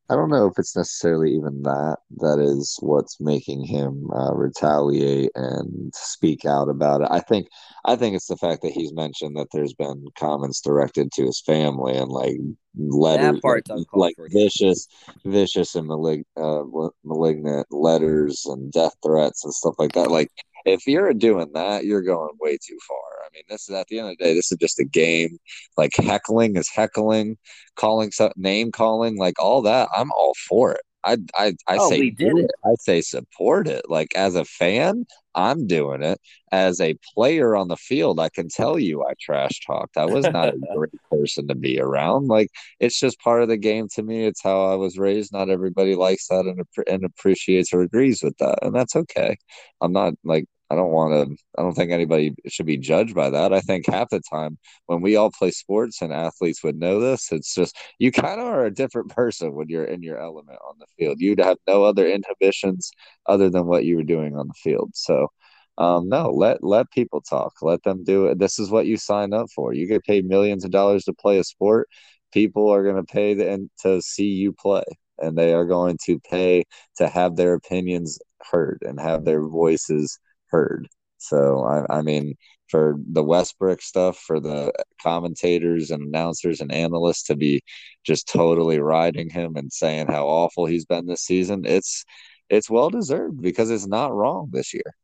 I don't know if it's necessarily even that that is what's making him uh, retaliate and speak out about it. I think I think it's the fact that he's mentioned that there's been comments directed to his family and like letters, like, like vicious, vicious and malig- uh, malignant letters and death threats and stuff like that. Like if you're doing that, you're going way too far. I mean, this is at the end of the day, this is just a game. Like heckling is heckling, calling name calling, like all that. I'm all for it. I I I oh, say do it. it. I say support it. Like as a fan, I'm doing it. As a player on the field, I can tell you I trash talked. I was not a <laughs> great person to be around. Like it's just part of the game to me. It's how I was raised. Not everybody likes that and, and appreciates or agrees with that, and that's okay. I'm not like I don't want to, I don't think anybody should be judged by that. I think half the time when we all play sports and athletes would know this, it's just you kind of are a different <laughs> person when you're in your element on the field. You'd have no other inhibitions other than what you were doing on the field. So, um, no, let let people talk. Let them do it. This is what you sign up for. You get paid millions of dollars to play a sport. People are going to pay the, to see you play, and they are going to pay to have their opinions heard and have their voices heard. So I, I mean, for the Westbrook stuff, for the commentators and announcers and analysts to be just totally riding him and saying how awful he's been this season, it's it's well deserved because it's not wrong this year.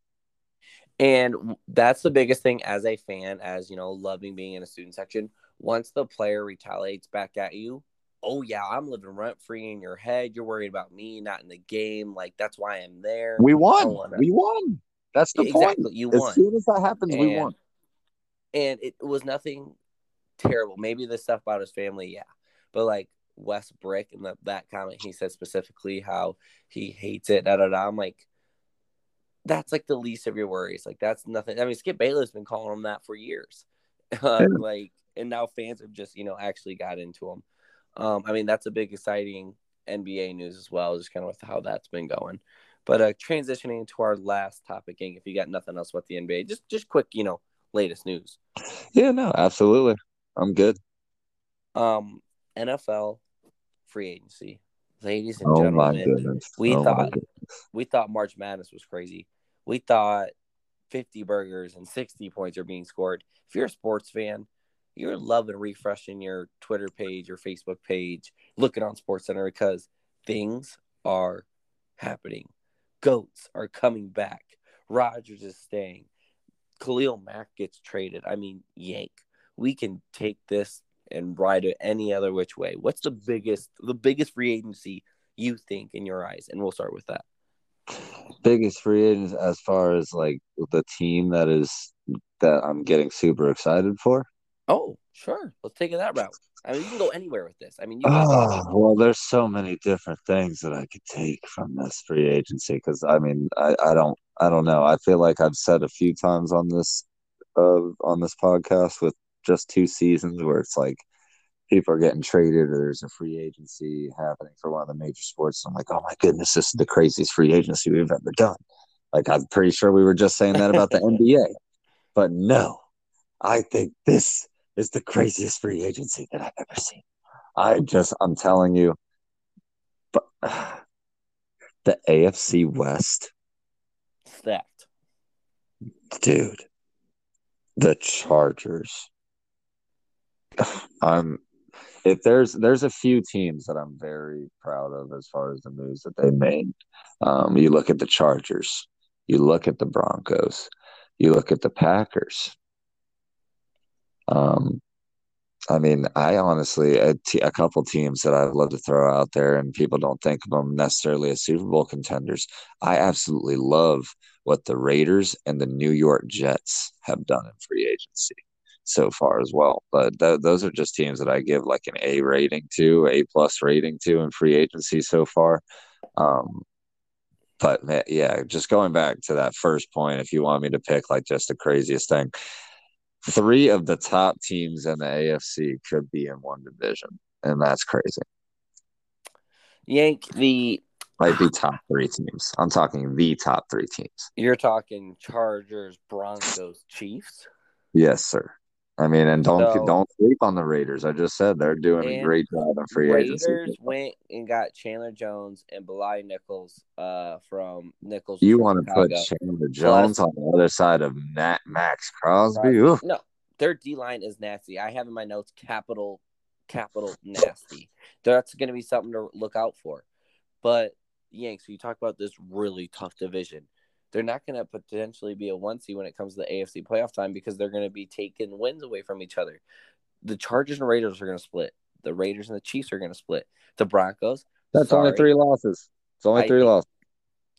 And that's the biggest thing as a fan, as you know, loving being in a student section. Once the player retaliates back at you, oh yeah, I'm living rent free in your head. You're worried about me, not in the game. Like that's why I'm there. We won. Wanna... We won. That's the exactly. point. You won. As soon as that happens, and, we won. And it was nothing terrible. Maybe the stuff about his family, yeah. But like Westbrick and the, that comment, he said specifically how he hates it. Da da da. I'm like, that's like the least of your worries. Like that's nothing. I mean, Skip Bayless been calling him that for years. Uh, <laughs> yeah. Like, and now fans have just you know actually got into him. Um, I mean, that's a big exciting NBA news as well, just kind of with how that's been going. But uh, transitioning to our last topic, Ing, if you got nothing else with the NBA, just just quick, you know, latest news. Yeah, no, absolutely, I'm good. Um, NFL free agency, ladies and oh gentlemen, we oh thought we thought March Madness was crazy. We thought 50 burgers and 60 points are being scored. If you're a sports fan, you're loving refreshing your Twitter page your Facebook page, looking on Sports Center because things are happening goats are coming back. Rodgers is staying. Khalil Mack gets traded. I mean, yank. We can take this and ride it any other which way. What's the biggest the biggest free agency you think in your eyes? And we'll start with that. Biggest free agents as far as like the team that is that I'm getting super excited for. Oh, sure. Let's take it that route. I mean, you can go anywhere with this. I mean, oh, well, there's so many different things that I could take from this free agency because I mean, I, I don't, I don't know. I feel like I've said a few times on this, uh, on this podcast with just two seasons where it's like people are getting traded or there's a free agency happening for one of the major sports. I'm like, oh my goodness, this is the craziest free agency we've ever done. Like, I'm pretty sure we were just saying that about the NBA, but no, I think this is the craziest free agency that I've ever seen. I just, I'm telling you, but <sighs> the AFC West, stacked, dude. The Chargers, <sighs> I'm if there's there's a few teams that I'm very proud of as far as the moves that they made. Um, you look at the Chargers, you look at the Broncos, you look at the Packers. Um, I mean, I honestly a, t- a couple teams that I'd love to throw out there, and people don't think of them necessarily as Super Bowl contenders. I absolutely love what the Raiders and the New York Jets have done in free agency so far as well. But th- those are just teams that I give like an A rating to, A plus rating to in free agency so far. Um, but yeah, just going back to that first point, if you want me to pick like just the craziest thing, three of the top teams in the AFC could be in one division, and that's crazy. Yank the might be top three teams. I'm talking the top three teams. You're talking Chargers, Broncos, Chiefs. Yes, sir. I mean, and don't so, don't sleep on the Raiders. I just said they're doing a great job in free Raiders agency. Raiders went and got Chandler Jones and Bilal Nichols uh, from Nichols. You want to put Chandler Jones on the other side of Nat Maxx Crosby? Right. No, their D line is nasty. I have in my notes capital, capital nasty. That's going to be something to look out for. But Yanks, you talk about this really tough division they're not going to potentially be a one seed when it comes to the AFC playoff time because they're going to be taking wins away from each other. The Chargers and Raiders are going to split. The Raiders and the Chiefs are going to split. The Broncos. That's sorry, only three losses. It's only I three losses.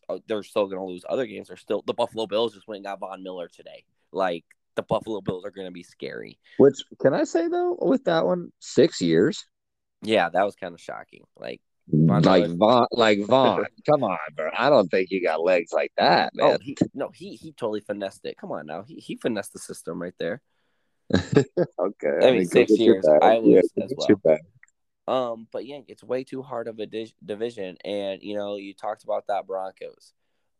Oh, they're still going to lose other games. They're still the Buffalo Bills just went and got Von Miller today. Like the Buffalo Bills are going to be scary. Which can I say though with that one, six years. Yeah, that was kind of shocking. Like like Von, like Von. <laughs> Come on, bro. I don't think you got legs like that, oh, man. Oh, he, no, he he totally finessed it. Come on now, he he finessed the system right there. <laughs> okay, I, I mean, six years. I was yeah, as well. Um, but yeah, it's way too hard of a di- division, and you know, you talked about that Broncos,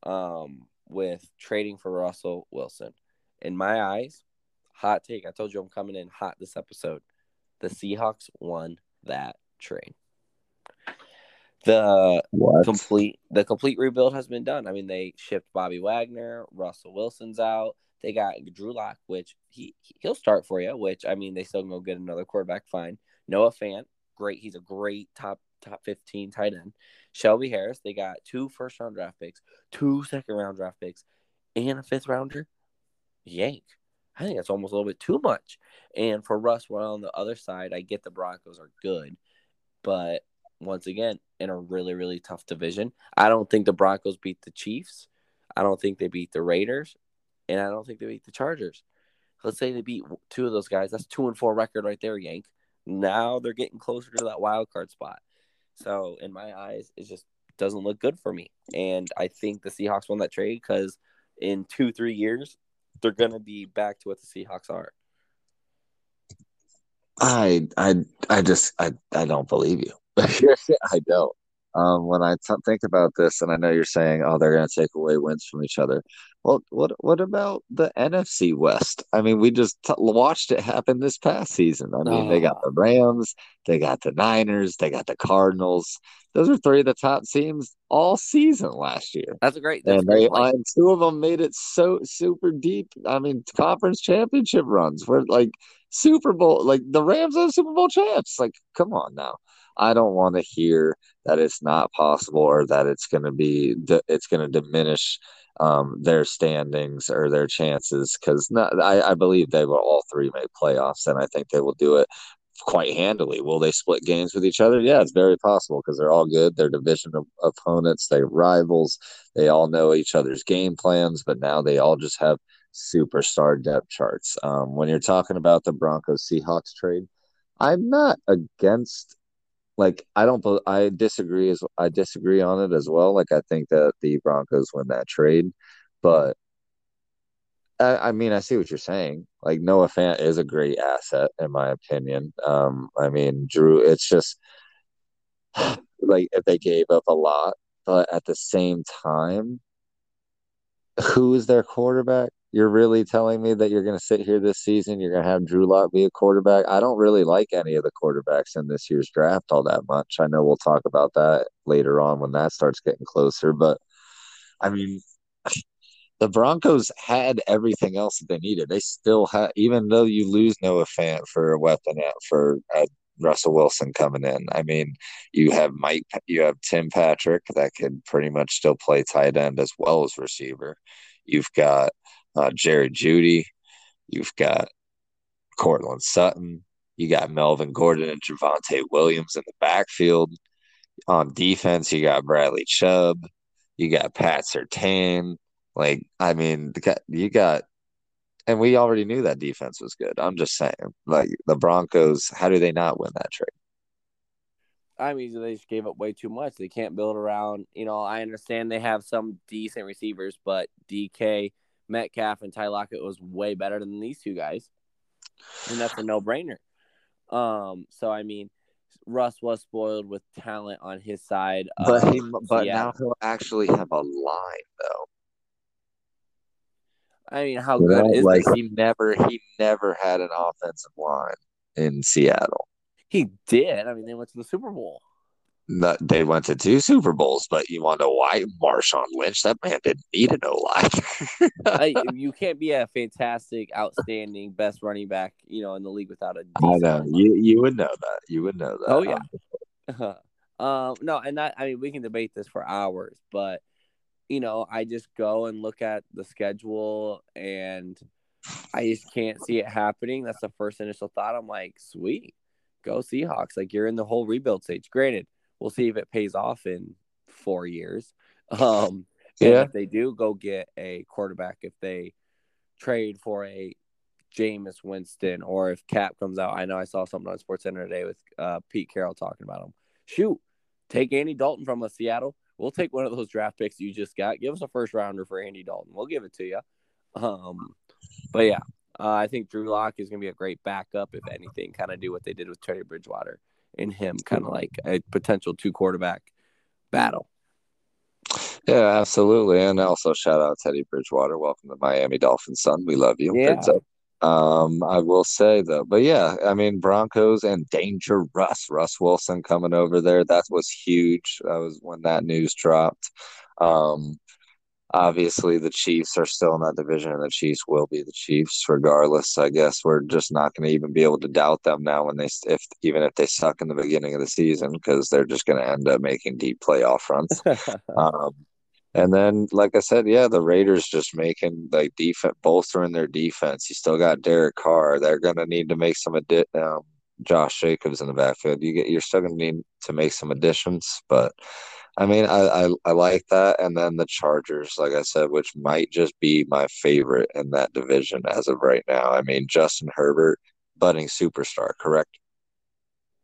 um, with trading for Russell Wilson. In my eyes, hot take. I told you I'm coming in hot this episode. The Seahawks won that trade. The what? complete the complete rebuild has been done. I mean, they shipped Bobby Wagner, Russell Wilson's out. They got Drew Lock, which he he'll start for you. Which I mean, they still go get another quarterback. Fine. Noah Fant, great. He's a great top top fifteen tight end. Shelby Harris, they got two first round draft picks, two second round draft picks, and a fifth rounder. Yank. I think that's almost a little bit too much. And for Russ, well, on the other side, I get the Broncos are good, but once again in a really really tough division. I don't think the Broncos beat the Chiefs. I don't think they beat the Raiders, and I don't think they beat the Chargers. Let's say they beat two of those guys. That's two and four record right there, Yank. Now they're getting closer to that wild card spot. So in my eyes, it just doesn't look good for me. And I think the Seahawks won that trade because in two three years they're gonna be back to what the Seahawks are. I I I just I I don't believe you. <laughs> I don't. Um, when I t- think about this, and I know you're saying, "Oh, they're going to take away wins from each other." Well, what what about the NFC West? I mean, we just t- watched it happen this past season. I mean, oh. they got the Rams, they got the Niners, they got the Cardinals. Those are three of the top teams all season last year. That's a great. That's and great and two of them made it so super deep. I mean, conference championship runs were like Super Bowl, like the Rams are Super Bowl champs. Like, come on now. I don't want to hear that it's not possible or that it's going to be it's going to diminish um, their standings or their chances because I, I believe they will all three make playoffs and I think they will do it quite handily. Will they split games with each other? Yeah, it's very possible because they're all good. They're division opponents, they're rivals. They all know each other's game plans, but now they all just have superstar depth charts. Um, when you're talking about the Broncos Seahawks trade, I'm not against like I don't I disagree as I disagree on it as well. Like I think that the Broncos win that trade, but I, I mean I see what you're saying. Like Noah Fant is a great asset in my opinion. Um, I mean Drew, it's just <sighs> like if they gave up a lot, but at the same time, who is their quarterback? You're really telling me that you're going to sit here this season, you're going to have Drew Lock be a quarterback. I don't really like any of the quarterbacks in this year's draft all that much. I know we'll talk about that later on when that starts getting closer, but I mean, <laughs> the Broncos had everything else that they needed. They still had, even though you lose Noah Fant for a weapon for uh, Russell Wilson coming in. I mean, you have Mike, you have Tim Patrick that can pretty much still play tight end as well as receiver. You've got uh, Jerry Jeudy. You've got Courtland Sutton. You got Melvin Gordon and Javonte Williams in the backfield. On defense, you got Bradley Chubb. You got Pat Surtain. Like, I mean, you got, and we already knew that defense was good. I'm just saying, like, the Broncos, how do they not win that trade? I mean, they just gave up way too much. They can't build around, you know, I understand they have some decent receivers, but DK, Metcalf, and Ty Lockett was way better than these two guys. And that's a no brainer. Um, so I mean, Russ was spoiled with talent on his side. But he, but now he'll actually have a line though. I mean, how good is like this? he never he never had an offensive line in Seattle. He did. I mean, they went to the Super Bowl they went to two Super Bowls, but you want to know why Marshawn Lynch? That man didn't need a no line. <laughs> you can't be a fantastic, outstanding, best running back, you know, in the league without a. I know you. You would know that. You would know that. Oh yeah. <laughs> um. No, and that I mean we can debate this for hours, but you know I just go and look at the schedule and I just can't see it happening. That's the first initial thought. I'm like, sweet, go Seahawks. Like you're in the whole rebuild stage. Granted We'll see if it pays off in four years. Um, yeah. If they do go get a quarterback, if they trade for a Jameis Winston, or if Cap comes out, I know I saw something on Sports Center today with uh, Pete Carroll talking about him. Shoot, take Andy Dalton from a Seattle. We'll take one of those draft picks you just got. Give us a first rounder for Andy Dalton. We'll give it to you. Um, but yeah, uh, I think Drew Lock is going to be a great backup, if anything, kind of do what they did with Teddy Bridgewater in him, kind of like a potential two quarterback battle. Yeah, absolutely. And also shout out Teddy Bridgewater. Welcome to Miami Dolphins, son. We love you. Yeah. Um, I will say though, but yeah, I mean Broncos and Danger Russ, Russ Wilson coming over there. That was huge. That was when that news dropped. Um, obviously the Chiefs are still in that division and the Chiefs will be the Chiefs regardless. I guess we're just not going to even be able to doubt them now when they if even if they suck in the beginning of the season because they're just going to end up making deep playoff runs. <laughs> um, and then, like I said, yeah, the Raiders just making like defense, bolstering their defense. You still got Derek Carr. They're going to need to make some adi- um, Josh Jacobs in the backfield. You get, you're still going to need to make some additions, but I mean, I, I, I like that, and then the Chargers, like I said, which might just be my favorite in that division as of right now. I mean, Justin Herbert, budding superstar, correct?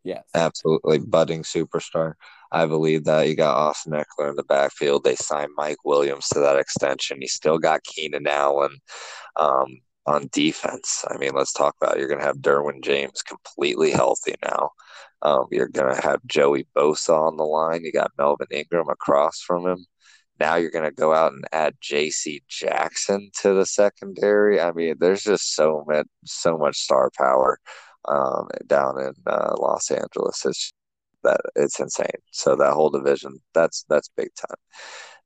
Yes, absolutely, budding superstar. I believe that you got Austin Ekeler in the backfield. They signed Mike Williams to that extension. You still got Keenan Allen. Um, on defense. I mean, let's talk about it. You're going to have Derwin James completely healthy now. Um, you're going to have Joey Bosa on the line. You got Melvin Ingram across from him. Now you're going to go out and add J.C. Jackson to the secondary. I mean, there's just so much, so much star power um, down in uh, Los Angeles. It's that it's insane. So that whole division, that's that's big time.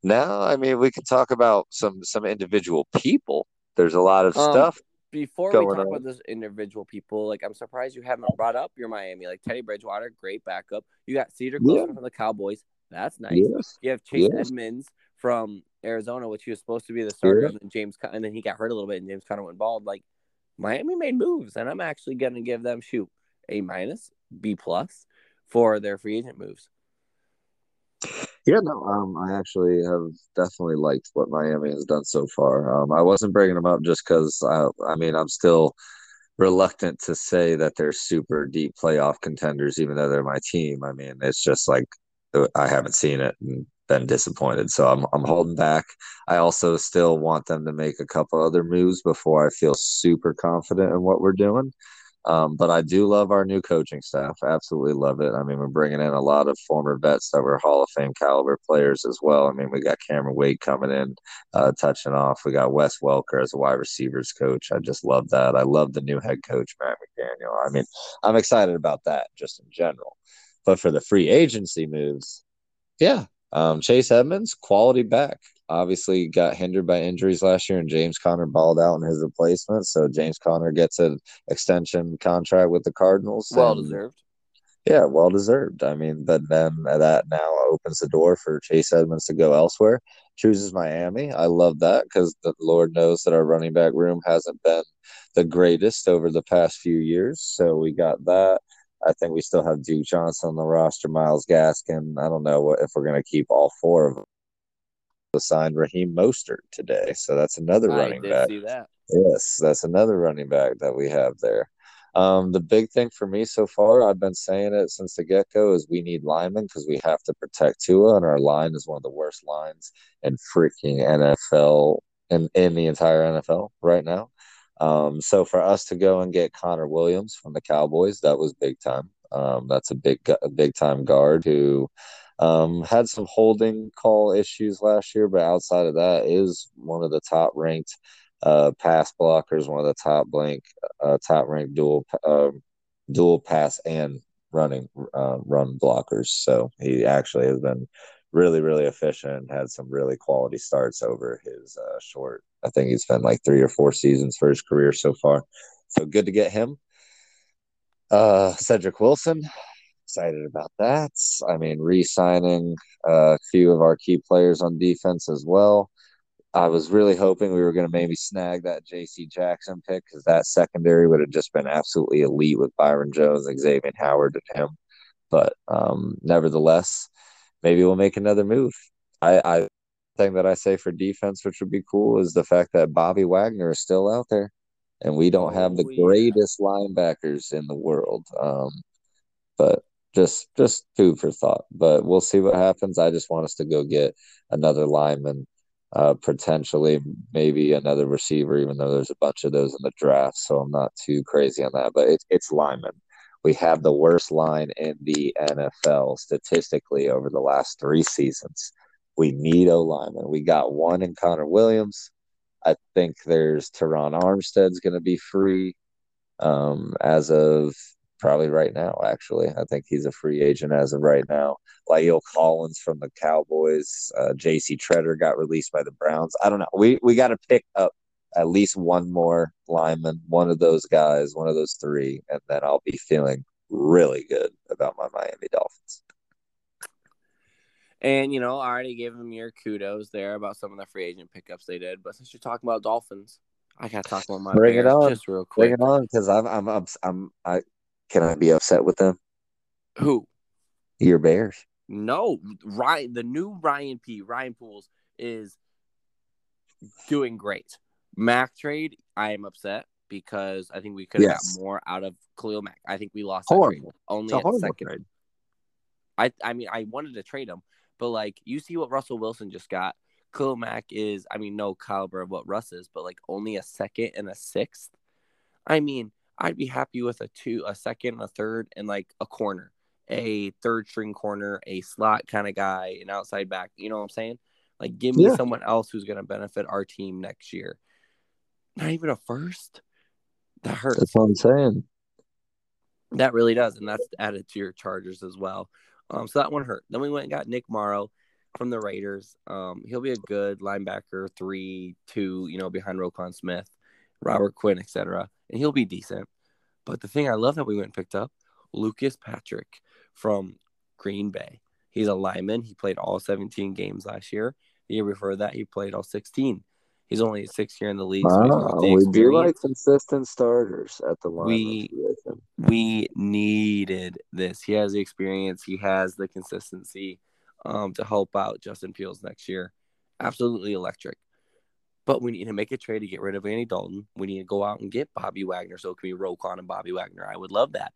Now, I mean, we can talk about some some individual people. There's a lot of um, stuff before we talk on. about those individual people, like I'm surprised you haven't brought up your Miami, like Teddy Bridgewater, great backup. You got Cedar Close yeah. from the Cowboys, that's nice. Yes. You have Chase yes. Edmonds from Arizona, which he was supposed to be the starter, and then James, and then he got hurt a little bit, and James kind of went balled. Like Miami made moves, and I'm actually gonna give them shoot a minus, B plus for their free agent moves. Yeah, no, um, I actually have definitely liked what Miami has done so far. Um, I wasn't bringing them up just because I, I mean, I'm still reluctant to say that they're super deep playoff contenders, even though they're my team. I mean, it's just like uh, I haven't seen it and been disappointed, so I'm I'm holding back. I also still want them to make a couple other moves before I feel super confident in what we're doing. Um, but I do love our new coaching staff. Absolutely love it. I mean, we're bringing in a lot of former vets that were Hall of Fame caliber players as well. I mean, we got Cameron Wake coming in, uh, touching off. We got Wes Welker as a wide receivers coach. I just love that. I love the new head coach, Matt McDaniel. I mean, I'm excited about that just in general. But for the free agency moves, yeah, um, Chase Edmonds, quality back. Obviously got hindered by injuries last year, and James Conner balled out in his replacement. So James Conner gets an extension contract with the Cardinals. Well deserved. Yeah, well deserved. I mean, but then that now opens the door for Chase Edmonds to go elsewhere. Chooses Miami. I love that because the Lord knows that our running back room hasn't been the greatest over the past few years. So we got that. I think we still have Duke Johnson on the roster, Myles Gaskin. I don't know if we're going to keep all four of them. Signed Raheem Mostert today, so that's another I running back. see that. Yes, that's another running back that we have there. Um, the big thing for me so far, I've been saying it since the get go, is we need linemen because we have to protect Tua, and our line is one of the worst lines in freaking NFL in, in the entire NFL right now. Um, so for us to go and get Connor Williams from the Cowboys, that was big time. Um, that's a big, a big time guard who um, had some holding call issues last year, but outside of that, is one of the top ranked uh, pass blockers, one of the top blank, uh, top ranked dual uh, dual pass and running uh, run blockers. So he actually has been really, really efficient had some really quality starts over his uh, short. I think he's been like three or four seasons for his career so far. So good to get him. Uh, Cedric Wilson, excited about that. I mean, re-signing a few of our key players on defense as well. I was really hoping we were going to maybe snag that J.C. Jackson pick because that secondary would have just been absolutely elite with Byron Jones, and Xavier Howard, and him. But um, nevertheless, maybe we'll make another move. I, I thing that I say for defense, which would be cool, is the fact that Bobby Wagner is still out there, and we don't have the Oh, greatest linebackers in the world. Um, but just just food for thought. But we'll see what happens. I just want us to go get another lineman, uh, potentially maybe another receiver, even though there's a bunch of those in the draft. So I'm not too crazy on that. But it's it's lineman. We have the worst line in the NFL statistically over the last three seasons. We need O lineman. We got one in Connor Williams. I think there's Terron Armstead's going to be free um, as of probably right now. Actually, I think he's a free agent as of right now. La'el Collins from the Cowboys, uh, J.C. Tretter got released by the Browns. I don't know. We we got to pick up at least one more lineman, one of those guys, one of those three, and then I'll be feeling really good about my Miami Dolphins. And you know, I already gave them your kudos there about some of the free agent pickups they did. But since you're talking about Dolphins, I gotta talk about my Bring it on. just real quick. Bring it on, because I'm I'm ups- I'm I can I be upset with them? Who? Your Bears. No, Ryan. The new Ryan P. Ryan Poles is doing great. Mack trade. I am upset because I think we could have Yes. got more out of Khalil Mack. I think we lost that trade Horrible. only It's a at second. trade. I I mean I wanted to trade him, but like you see what Russell Wilson just got. Khalil Mack is I mean no caliber of what Russ is, but like only a second and a sixth. I mean I'd be happy with a two, a second, a third, and like a corner, a third string corner, a slot kind of guy, an outside back. You know what I'm saying? Like give me Yeah. someone else who's gonna benefit our team next year. Not even a first. That hurts. That's what I'm saying. That really does, and that's added to your Chargers as well. Um, so that one hurt. Then we went and got Nick Morrow from the Raiders. Um, he'll be a good linebacker, three, two, you know, behind Roquan Smith, Robert Quinn, etc. And he'll be decent. But the thing I love that we went and picked up, Lucas Patrick from Green Bay. He's a lineman. He played all 17 games last year. The year before that, he played all 16. He's only sixth year in the league, so Wow, the we do like consistent starters at the line. We- we needed this. He has the experience, he has the consistency um, to help out Justin Fields next year. Absolutely electric. But we need to make a trade to get rid of Andy Dalton. We need to go out and get Bobby Wagner so it can be Roquan and Bobby Wagner. I would love that.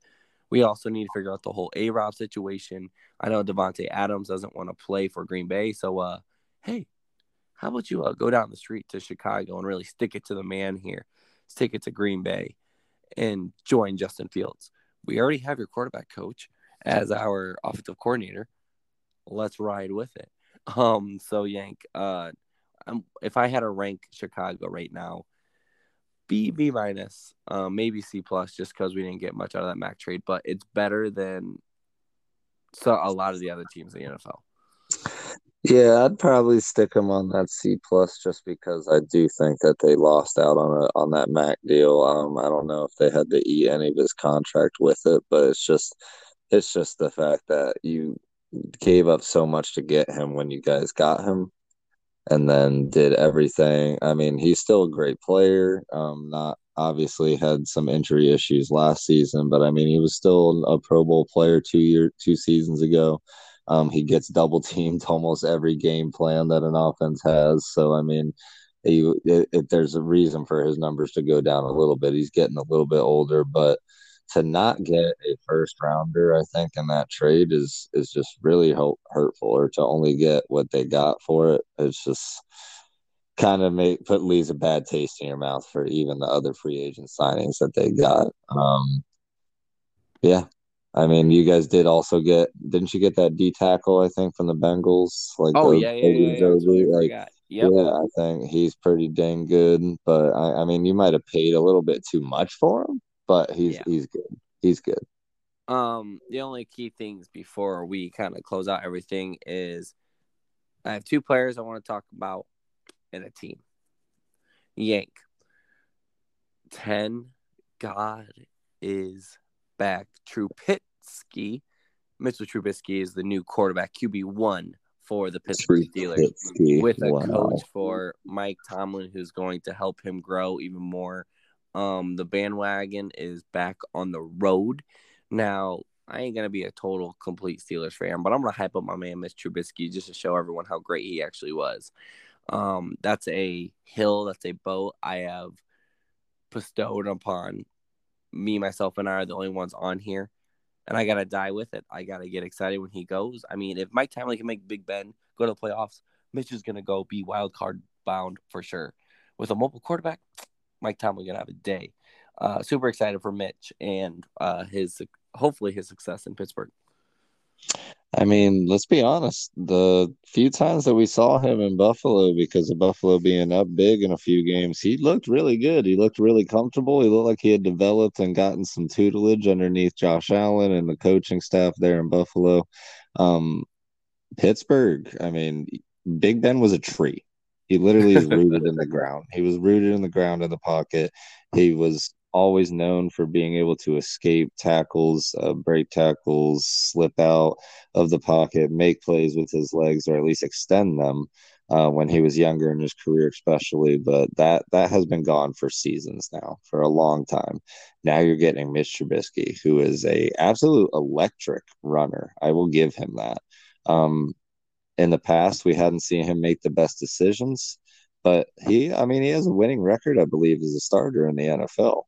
We also need to figure out the whole A Rob situation. I know Davante Adams doesn't want to play for Green Bay. So, uh, hey, how about you uh, go down the street to Chicago and really stick it to the man here? Stick it to Green Bay and join Justin Fields. We already have your quarterback coach as our offensive coordinator. Let's ride with it. Um, so Yank, uh, um, if I had to rank Chicago right now, B B minus, um, maybe C plus, just because we didn't get much out of that Mack trade, but it's better than so a lot of the other teams in the NFL. Yeah, I'd probably stick him on that C plus just because I do think that they lost out on a on that Mack deal. Um, I don't know if they had to eat any of his contract with it, but it's just it's just the fact that you gave up so much to get him when you guys got him and then did everything. I mean, he's still a great player. Um, not obviously had some injury issues last season, but I mean, he was still a Pro Bowl player two year two seasons ago. Um, he gets double teamed <laughs> almost every game plan that an offense has. So I mean, he, it, it, there's a reason for his numbers to go down a little bit. He's getting a little bit older, but to not get a first rounder, I think, in that trade is is just really hurtful. Or to only get what they got for it, it's just kind of make put leaves a bad taste in your mouth for even the other free agent signings that they got. Um, yeah, I mean, you guys did also get didn't you get that D tackle? I think from the Bengals. Like oh yeah, yeah, yeah, yeah. Like yep. yeah, I think he's pretty dang good. But I, I mean, you might have paid a little bit too much for him, but he's yeah. he's good. He's good. Um, the only key things before we kind of close out everything is I have two players I want to talk about in a team. Yank. 10. God is back. Trubisky. Mitchell Trubisky is the new quarterback, QB1 for the Pittsburgh Steelers, with a wow. coach for Mike Tomlin who's going to help him grow even more. Um, the bandwagon is back on the road. Now, I ain't gonna be a total complete Steelers fan, but I'm gonna hype up my man Mitch Trubisky just to show everyone how great he actually was. Um, that's a hill, that's a boat I have bestowed upon me, myself, and I are the only ones on here. And I gotta die with it. I gotta get excited when he goes. I mean, if Mike Tomlin can make Big Ben go to the playoffs, Mitch is gonna go be wild card bound for sure. With a mobile quarterback, Mike Tomlin gonna have a day. Uh, super excited for Mitch and uh, his hopefully his success in Pittsburgh. I mean, let's be honest. The few times that we saw him in Buffalo, because of Buffalo being up big in a few games, he looked really good. He looked really comfortable. He looked like he had developed and gotten some tutelage underneath Josh Allen and the coaching staff there in Buffalo. Um, Pittsburgh, I mean, Big Ben was a tree. He literally is rooted in the <laughs> ground. He was rooted in the ground in the pocket. He was always known for being able to escape tackles, uh, break tackles, slip out of the pocket, make plays with his legs, or at least extend them. Uh, when he was younger in his career, especially, but that that has been gone for seasons now, for a long time. Now you're getting Mitch Trubisky, who is a absolute electric runner. I will give him that. Um, in the past, we hadn't seen him make the best decisions, but he, I mean, he has a winning record, I believe, as a starter in the NFL.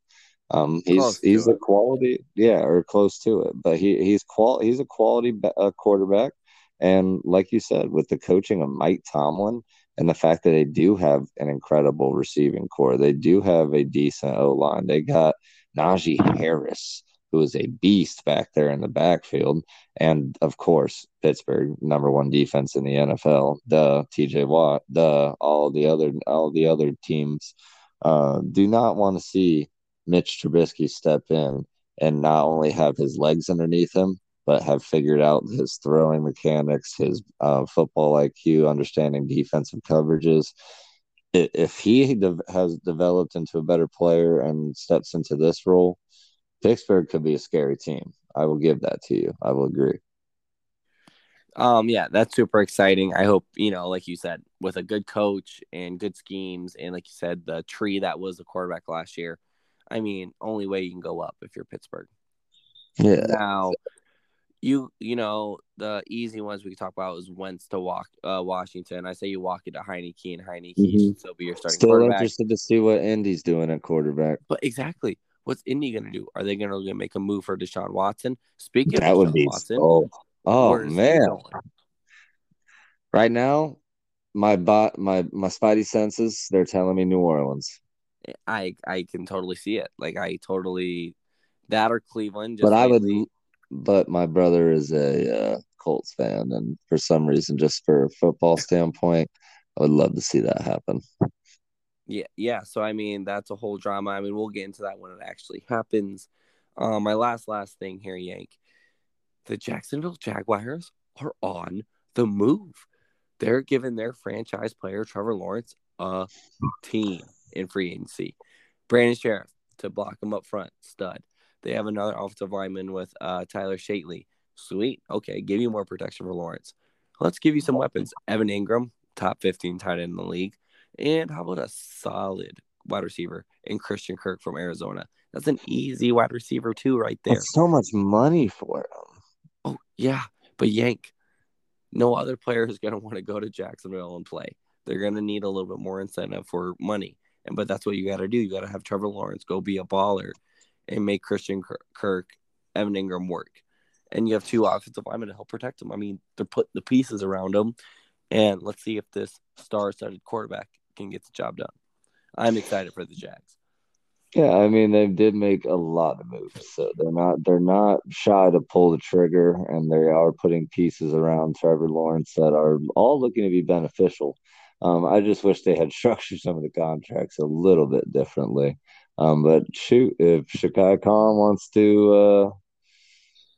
Um, he's he's a quality, yeah, or close to it. But he he's qual he's a quality uh, quarterback, and like you said, with the coaching of Mike Tomlin and the fact that they do have an incredible receiving corps, they do have a decent O line. They got Najee Harris, who is a beast back there in the backfield, and of course Pittsburgh, number one defense in the NFL. The T.J. Watt, the all the other all the other teams uh, do not want to see Mitch Trubisky step in and not only have his legs underneath him, but have figured out his throwing mechanics, his uh, football IQ, understanding defensive coverages. If he has developed into a better player and steps into this role, Pittsburgh could be a scary team. I will give that to you. I will agree. Um, yeah, that's super exciting. I hope, you know, like you said, with a good coach and good schemes, and like you said, the tree that was the quarterback last year, I mean, only way you can go up if you're Pittsburgh. Yeah. Now, you you know the easy ones we can talk about is Wentz to walk uh, Washington. I say you walk into Heinicke, and Heinicke mm-hmm. should still be your starting. Still interested to see what Indy's doing at quarterback. But exactly, what's Indy going to do? Are they going to make a move for Deshaun Watson? Speaking that of would Deshaun be Watson, so, oh man, right now my bot my my spidey senses they're telling me New Orleans. I I can totally see it. Like I totally that or Cleveland. but I would, but my brother is a uh, Colts fan, and for some reason, just for a football standpoint, I would love to see that happen. Yeah, yeah. So I mean, that's a whole drama. I mean, we'll get into that when it actually happens. Um, my last last thing here, Yank. The Jacksonville Jaguars are on the move. they're giving their franchise player Trevor Lawrence a team in free agency. Brandon Scherff to block him up front, stud. They have another offensive lineman with uh, Tyler Shatley. Sweet. Okay, give you more protection for Lawrence. Let's give you some weapons. Evan Engram, top 15 tight end in the league. And how about a solid wide receiver in Christian Kirk from Arizona? That's an easy wide receiver, too, right there. That's so much money for him. Oh, yeah. But Yank, no other player is going to want to go to Jacksonville and play. They're going to need a little bit more incentive for money. And but that's what you got to do. You got to have Trevor Lawrence go be a baller and make Christian Kirk, Evan Engram work. And you have two offensive linemen to help protect them. I mean, they're putting the pieces around them. And let's see if this star-studded quarterback can get the job done. I'm excited for the Jags. Yeah, I mean they did make a lot of moves, so they're not they're not shy to pull the trigger, and they are putting pieces around Trevor Lawrence that are all looking to be beneficial. Um, I just wish they had <laughs> structured some of the contracts a little bit differently. Um, but shoot, if Shad Khan wants to uh,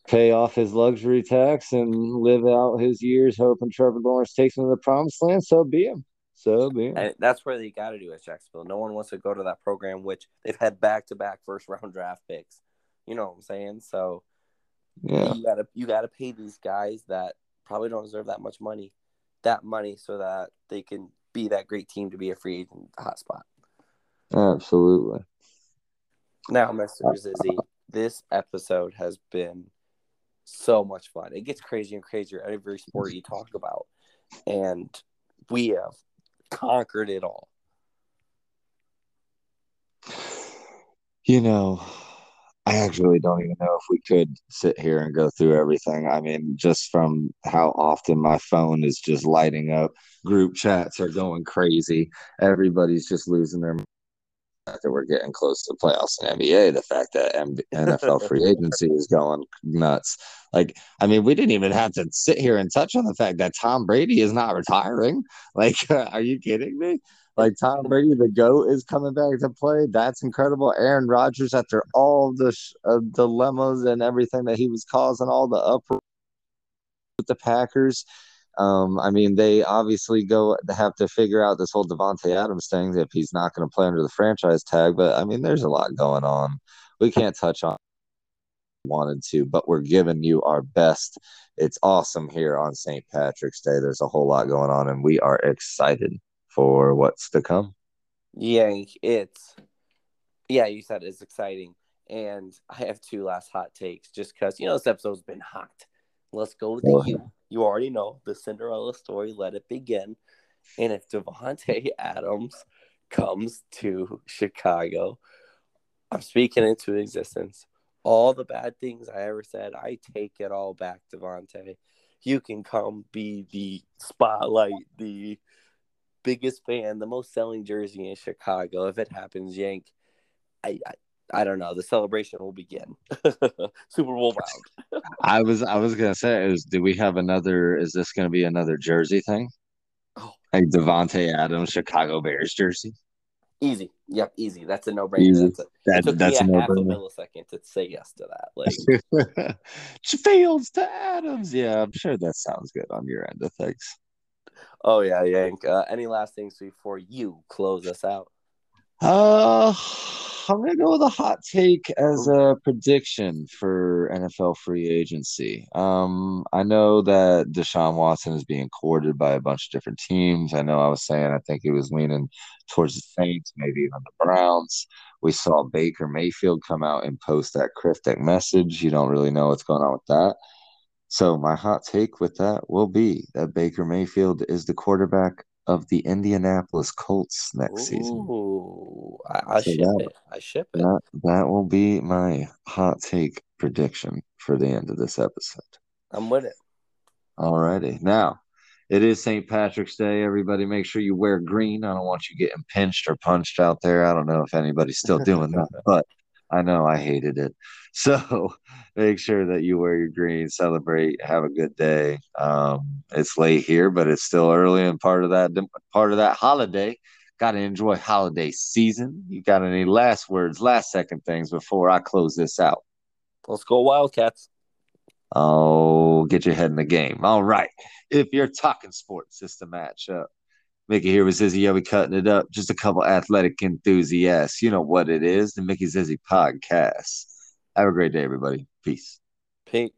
pay off his luxury tax and live out his years hoping Trevor Lawrence takes him to the promised land, so be him. So him. And that's where they got to do at Jacksonville. No one wants to go to that program, which they've had back to back first round draft picks. You know what I'm saying? So yeah, you gotta you gotta pay these guys that probably don't deserve that much money, that money, so that they can be that great team to be a free agent hotspot. Absolutely. Now, Mr. Zizzy, this episode has been so much fun. It gets crazier and crazier every sport you talk about. And we have conquered it all. You know, I actually don't even know if we could sit here and go through everything. I mean, just from how often my phone is just lighting up, group chats are going crazy. Everybody's just losing their that we're getting close to the playoffs in NBA, the fact that NFL <laughs> free agency is going nuts. Like, I mean, we didn't even have to sit here and touch on the fact that Tom Brady is not retiring. <laughs> Like, uh, <laughs> are you kidding me? Like, Tom Brady, the GOAT, is coming back to play. That's incredible. Aaron Rodgers, after all the uh, dilemmas and everything that he was causing, all the uproar with the Packers, um, I mean, they obviously go have to figure out this whole Davante Adams thing if he's not going to play under the franchise tag. But I mean, there's a lot going on. We can't touch on wanted to, but we're giving you our best. It's awesome here on St. Patrick's Day. There's a whole lot going on, and we are excited for what's to come. Yeah, it's yeah. You said it's exciting, and I have two last hot takes just because you know this episode's been hot. Let's go with the you you already know the Cinderella story. Let it begin. And if Davante <laughs> Adams comes to Chicago, I'm speaking into existence. All the bad things I ever said, I take it all back, Davante. You can come be the spotlight, the biggest fan, the most selling jersey in Chicago. If it happens, Yank, I, I I don't know. The celebration will begin. <laughs> Super Bowl round. <laughs> I was I was gonna say is do we have another? Is this gonna be another jersey thing? Oh, like Davante Adams Chicago Bears jersey. Easy. Yep, easy. That's a no brainer. That's a, that, it took that's me a, a half a millisecond to say yes to that. Like <laughs> Fields to Adams. Yeah, I'm sure that sounds good on your end of things. Oh yeah, Yank. Uh, any last things before you close us out? Uh I'm gonna go with a hot take as a prediction for NFL free agency. Um, I know that Deshaun Watson is being courted by a bunch of different teams. I know I was saying I think he was leaning towards the Saints, maybe even the Browns. We saw Baker Mayfield come out and post that cryptic message. You don't really know what's going on with that. So my hot take with that will be that Baker Mayfield is the quarterback of the Indianapolis Colts next Ooh, season. I, I so ship that, it. I ship it. That, that will be my hot take prediction for the end of this episode. I'm with it. All righty. Now, it is St. Patrick's Day. Everybody, make sure you wear green. I don't want you getting pinched or punched out there. I don't know if anybody's still doing that, <laughs> but I know I hated it. <laughs> So make sure that you wear your green, celebrate, have a good day. Um, it's late here, but it's still early and part of that part of that holiday. Got to enjoy holiday season. You got any last words, last second things before I close this out? Let's go Wildcats. Oh, get your head in the game. All right. If you're talking sports, it's the matchup. Mickey here with Zizzy. Yeah, we cutting it up. Just a couple athletic enthusiasts. You know what it is. The Mickey Zizzy podcast. Have a great day, everybody. Peace. Peace.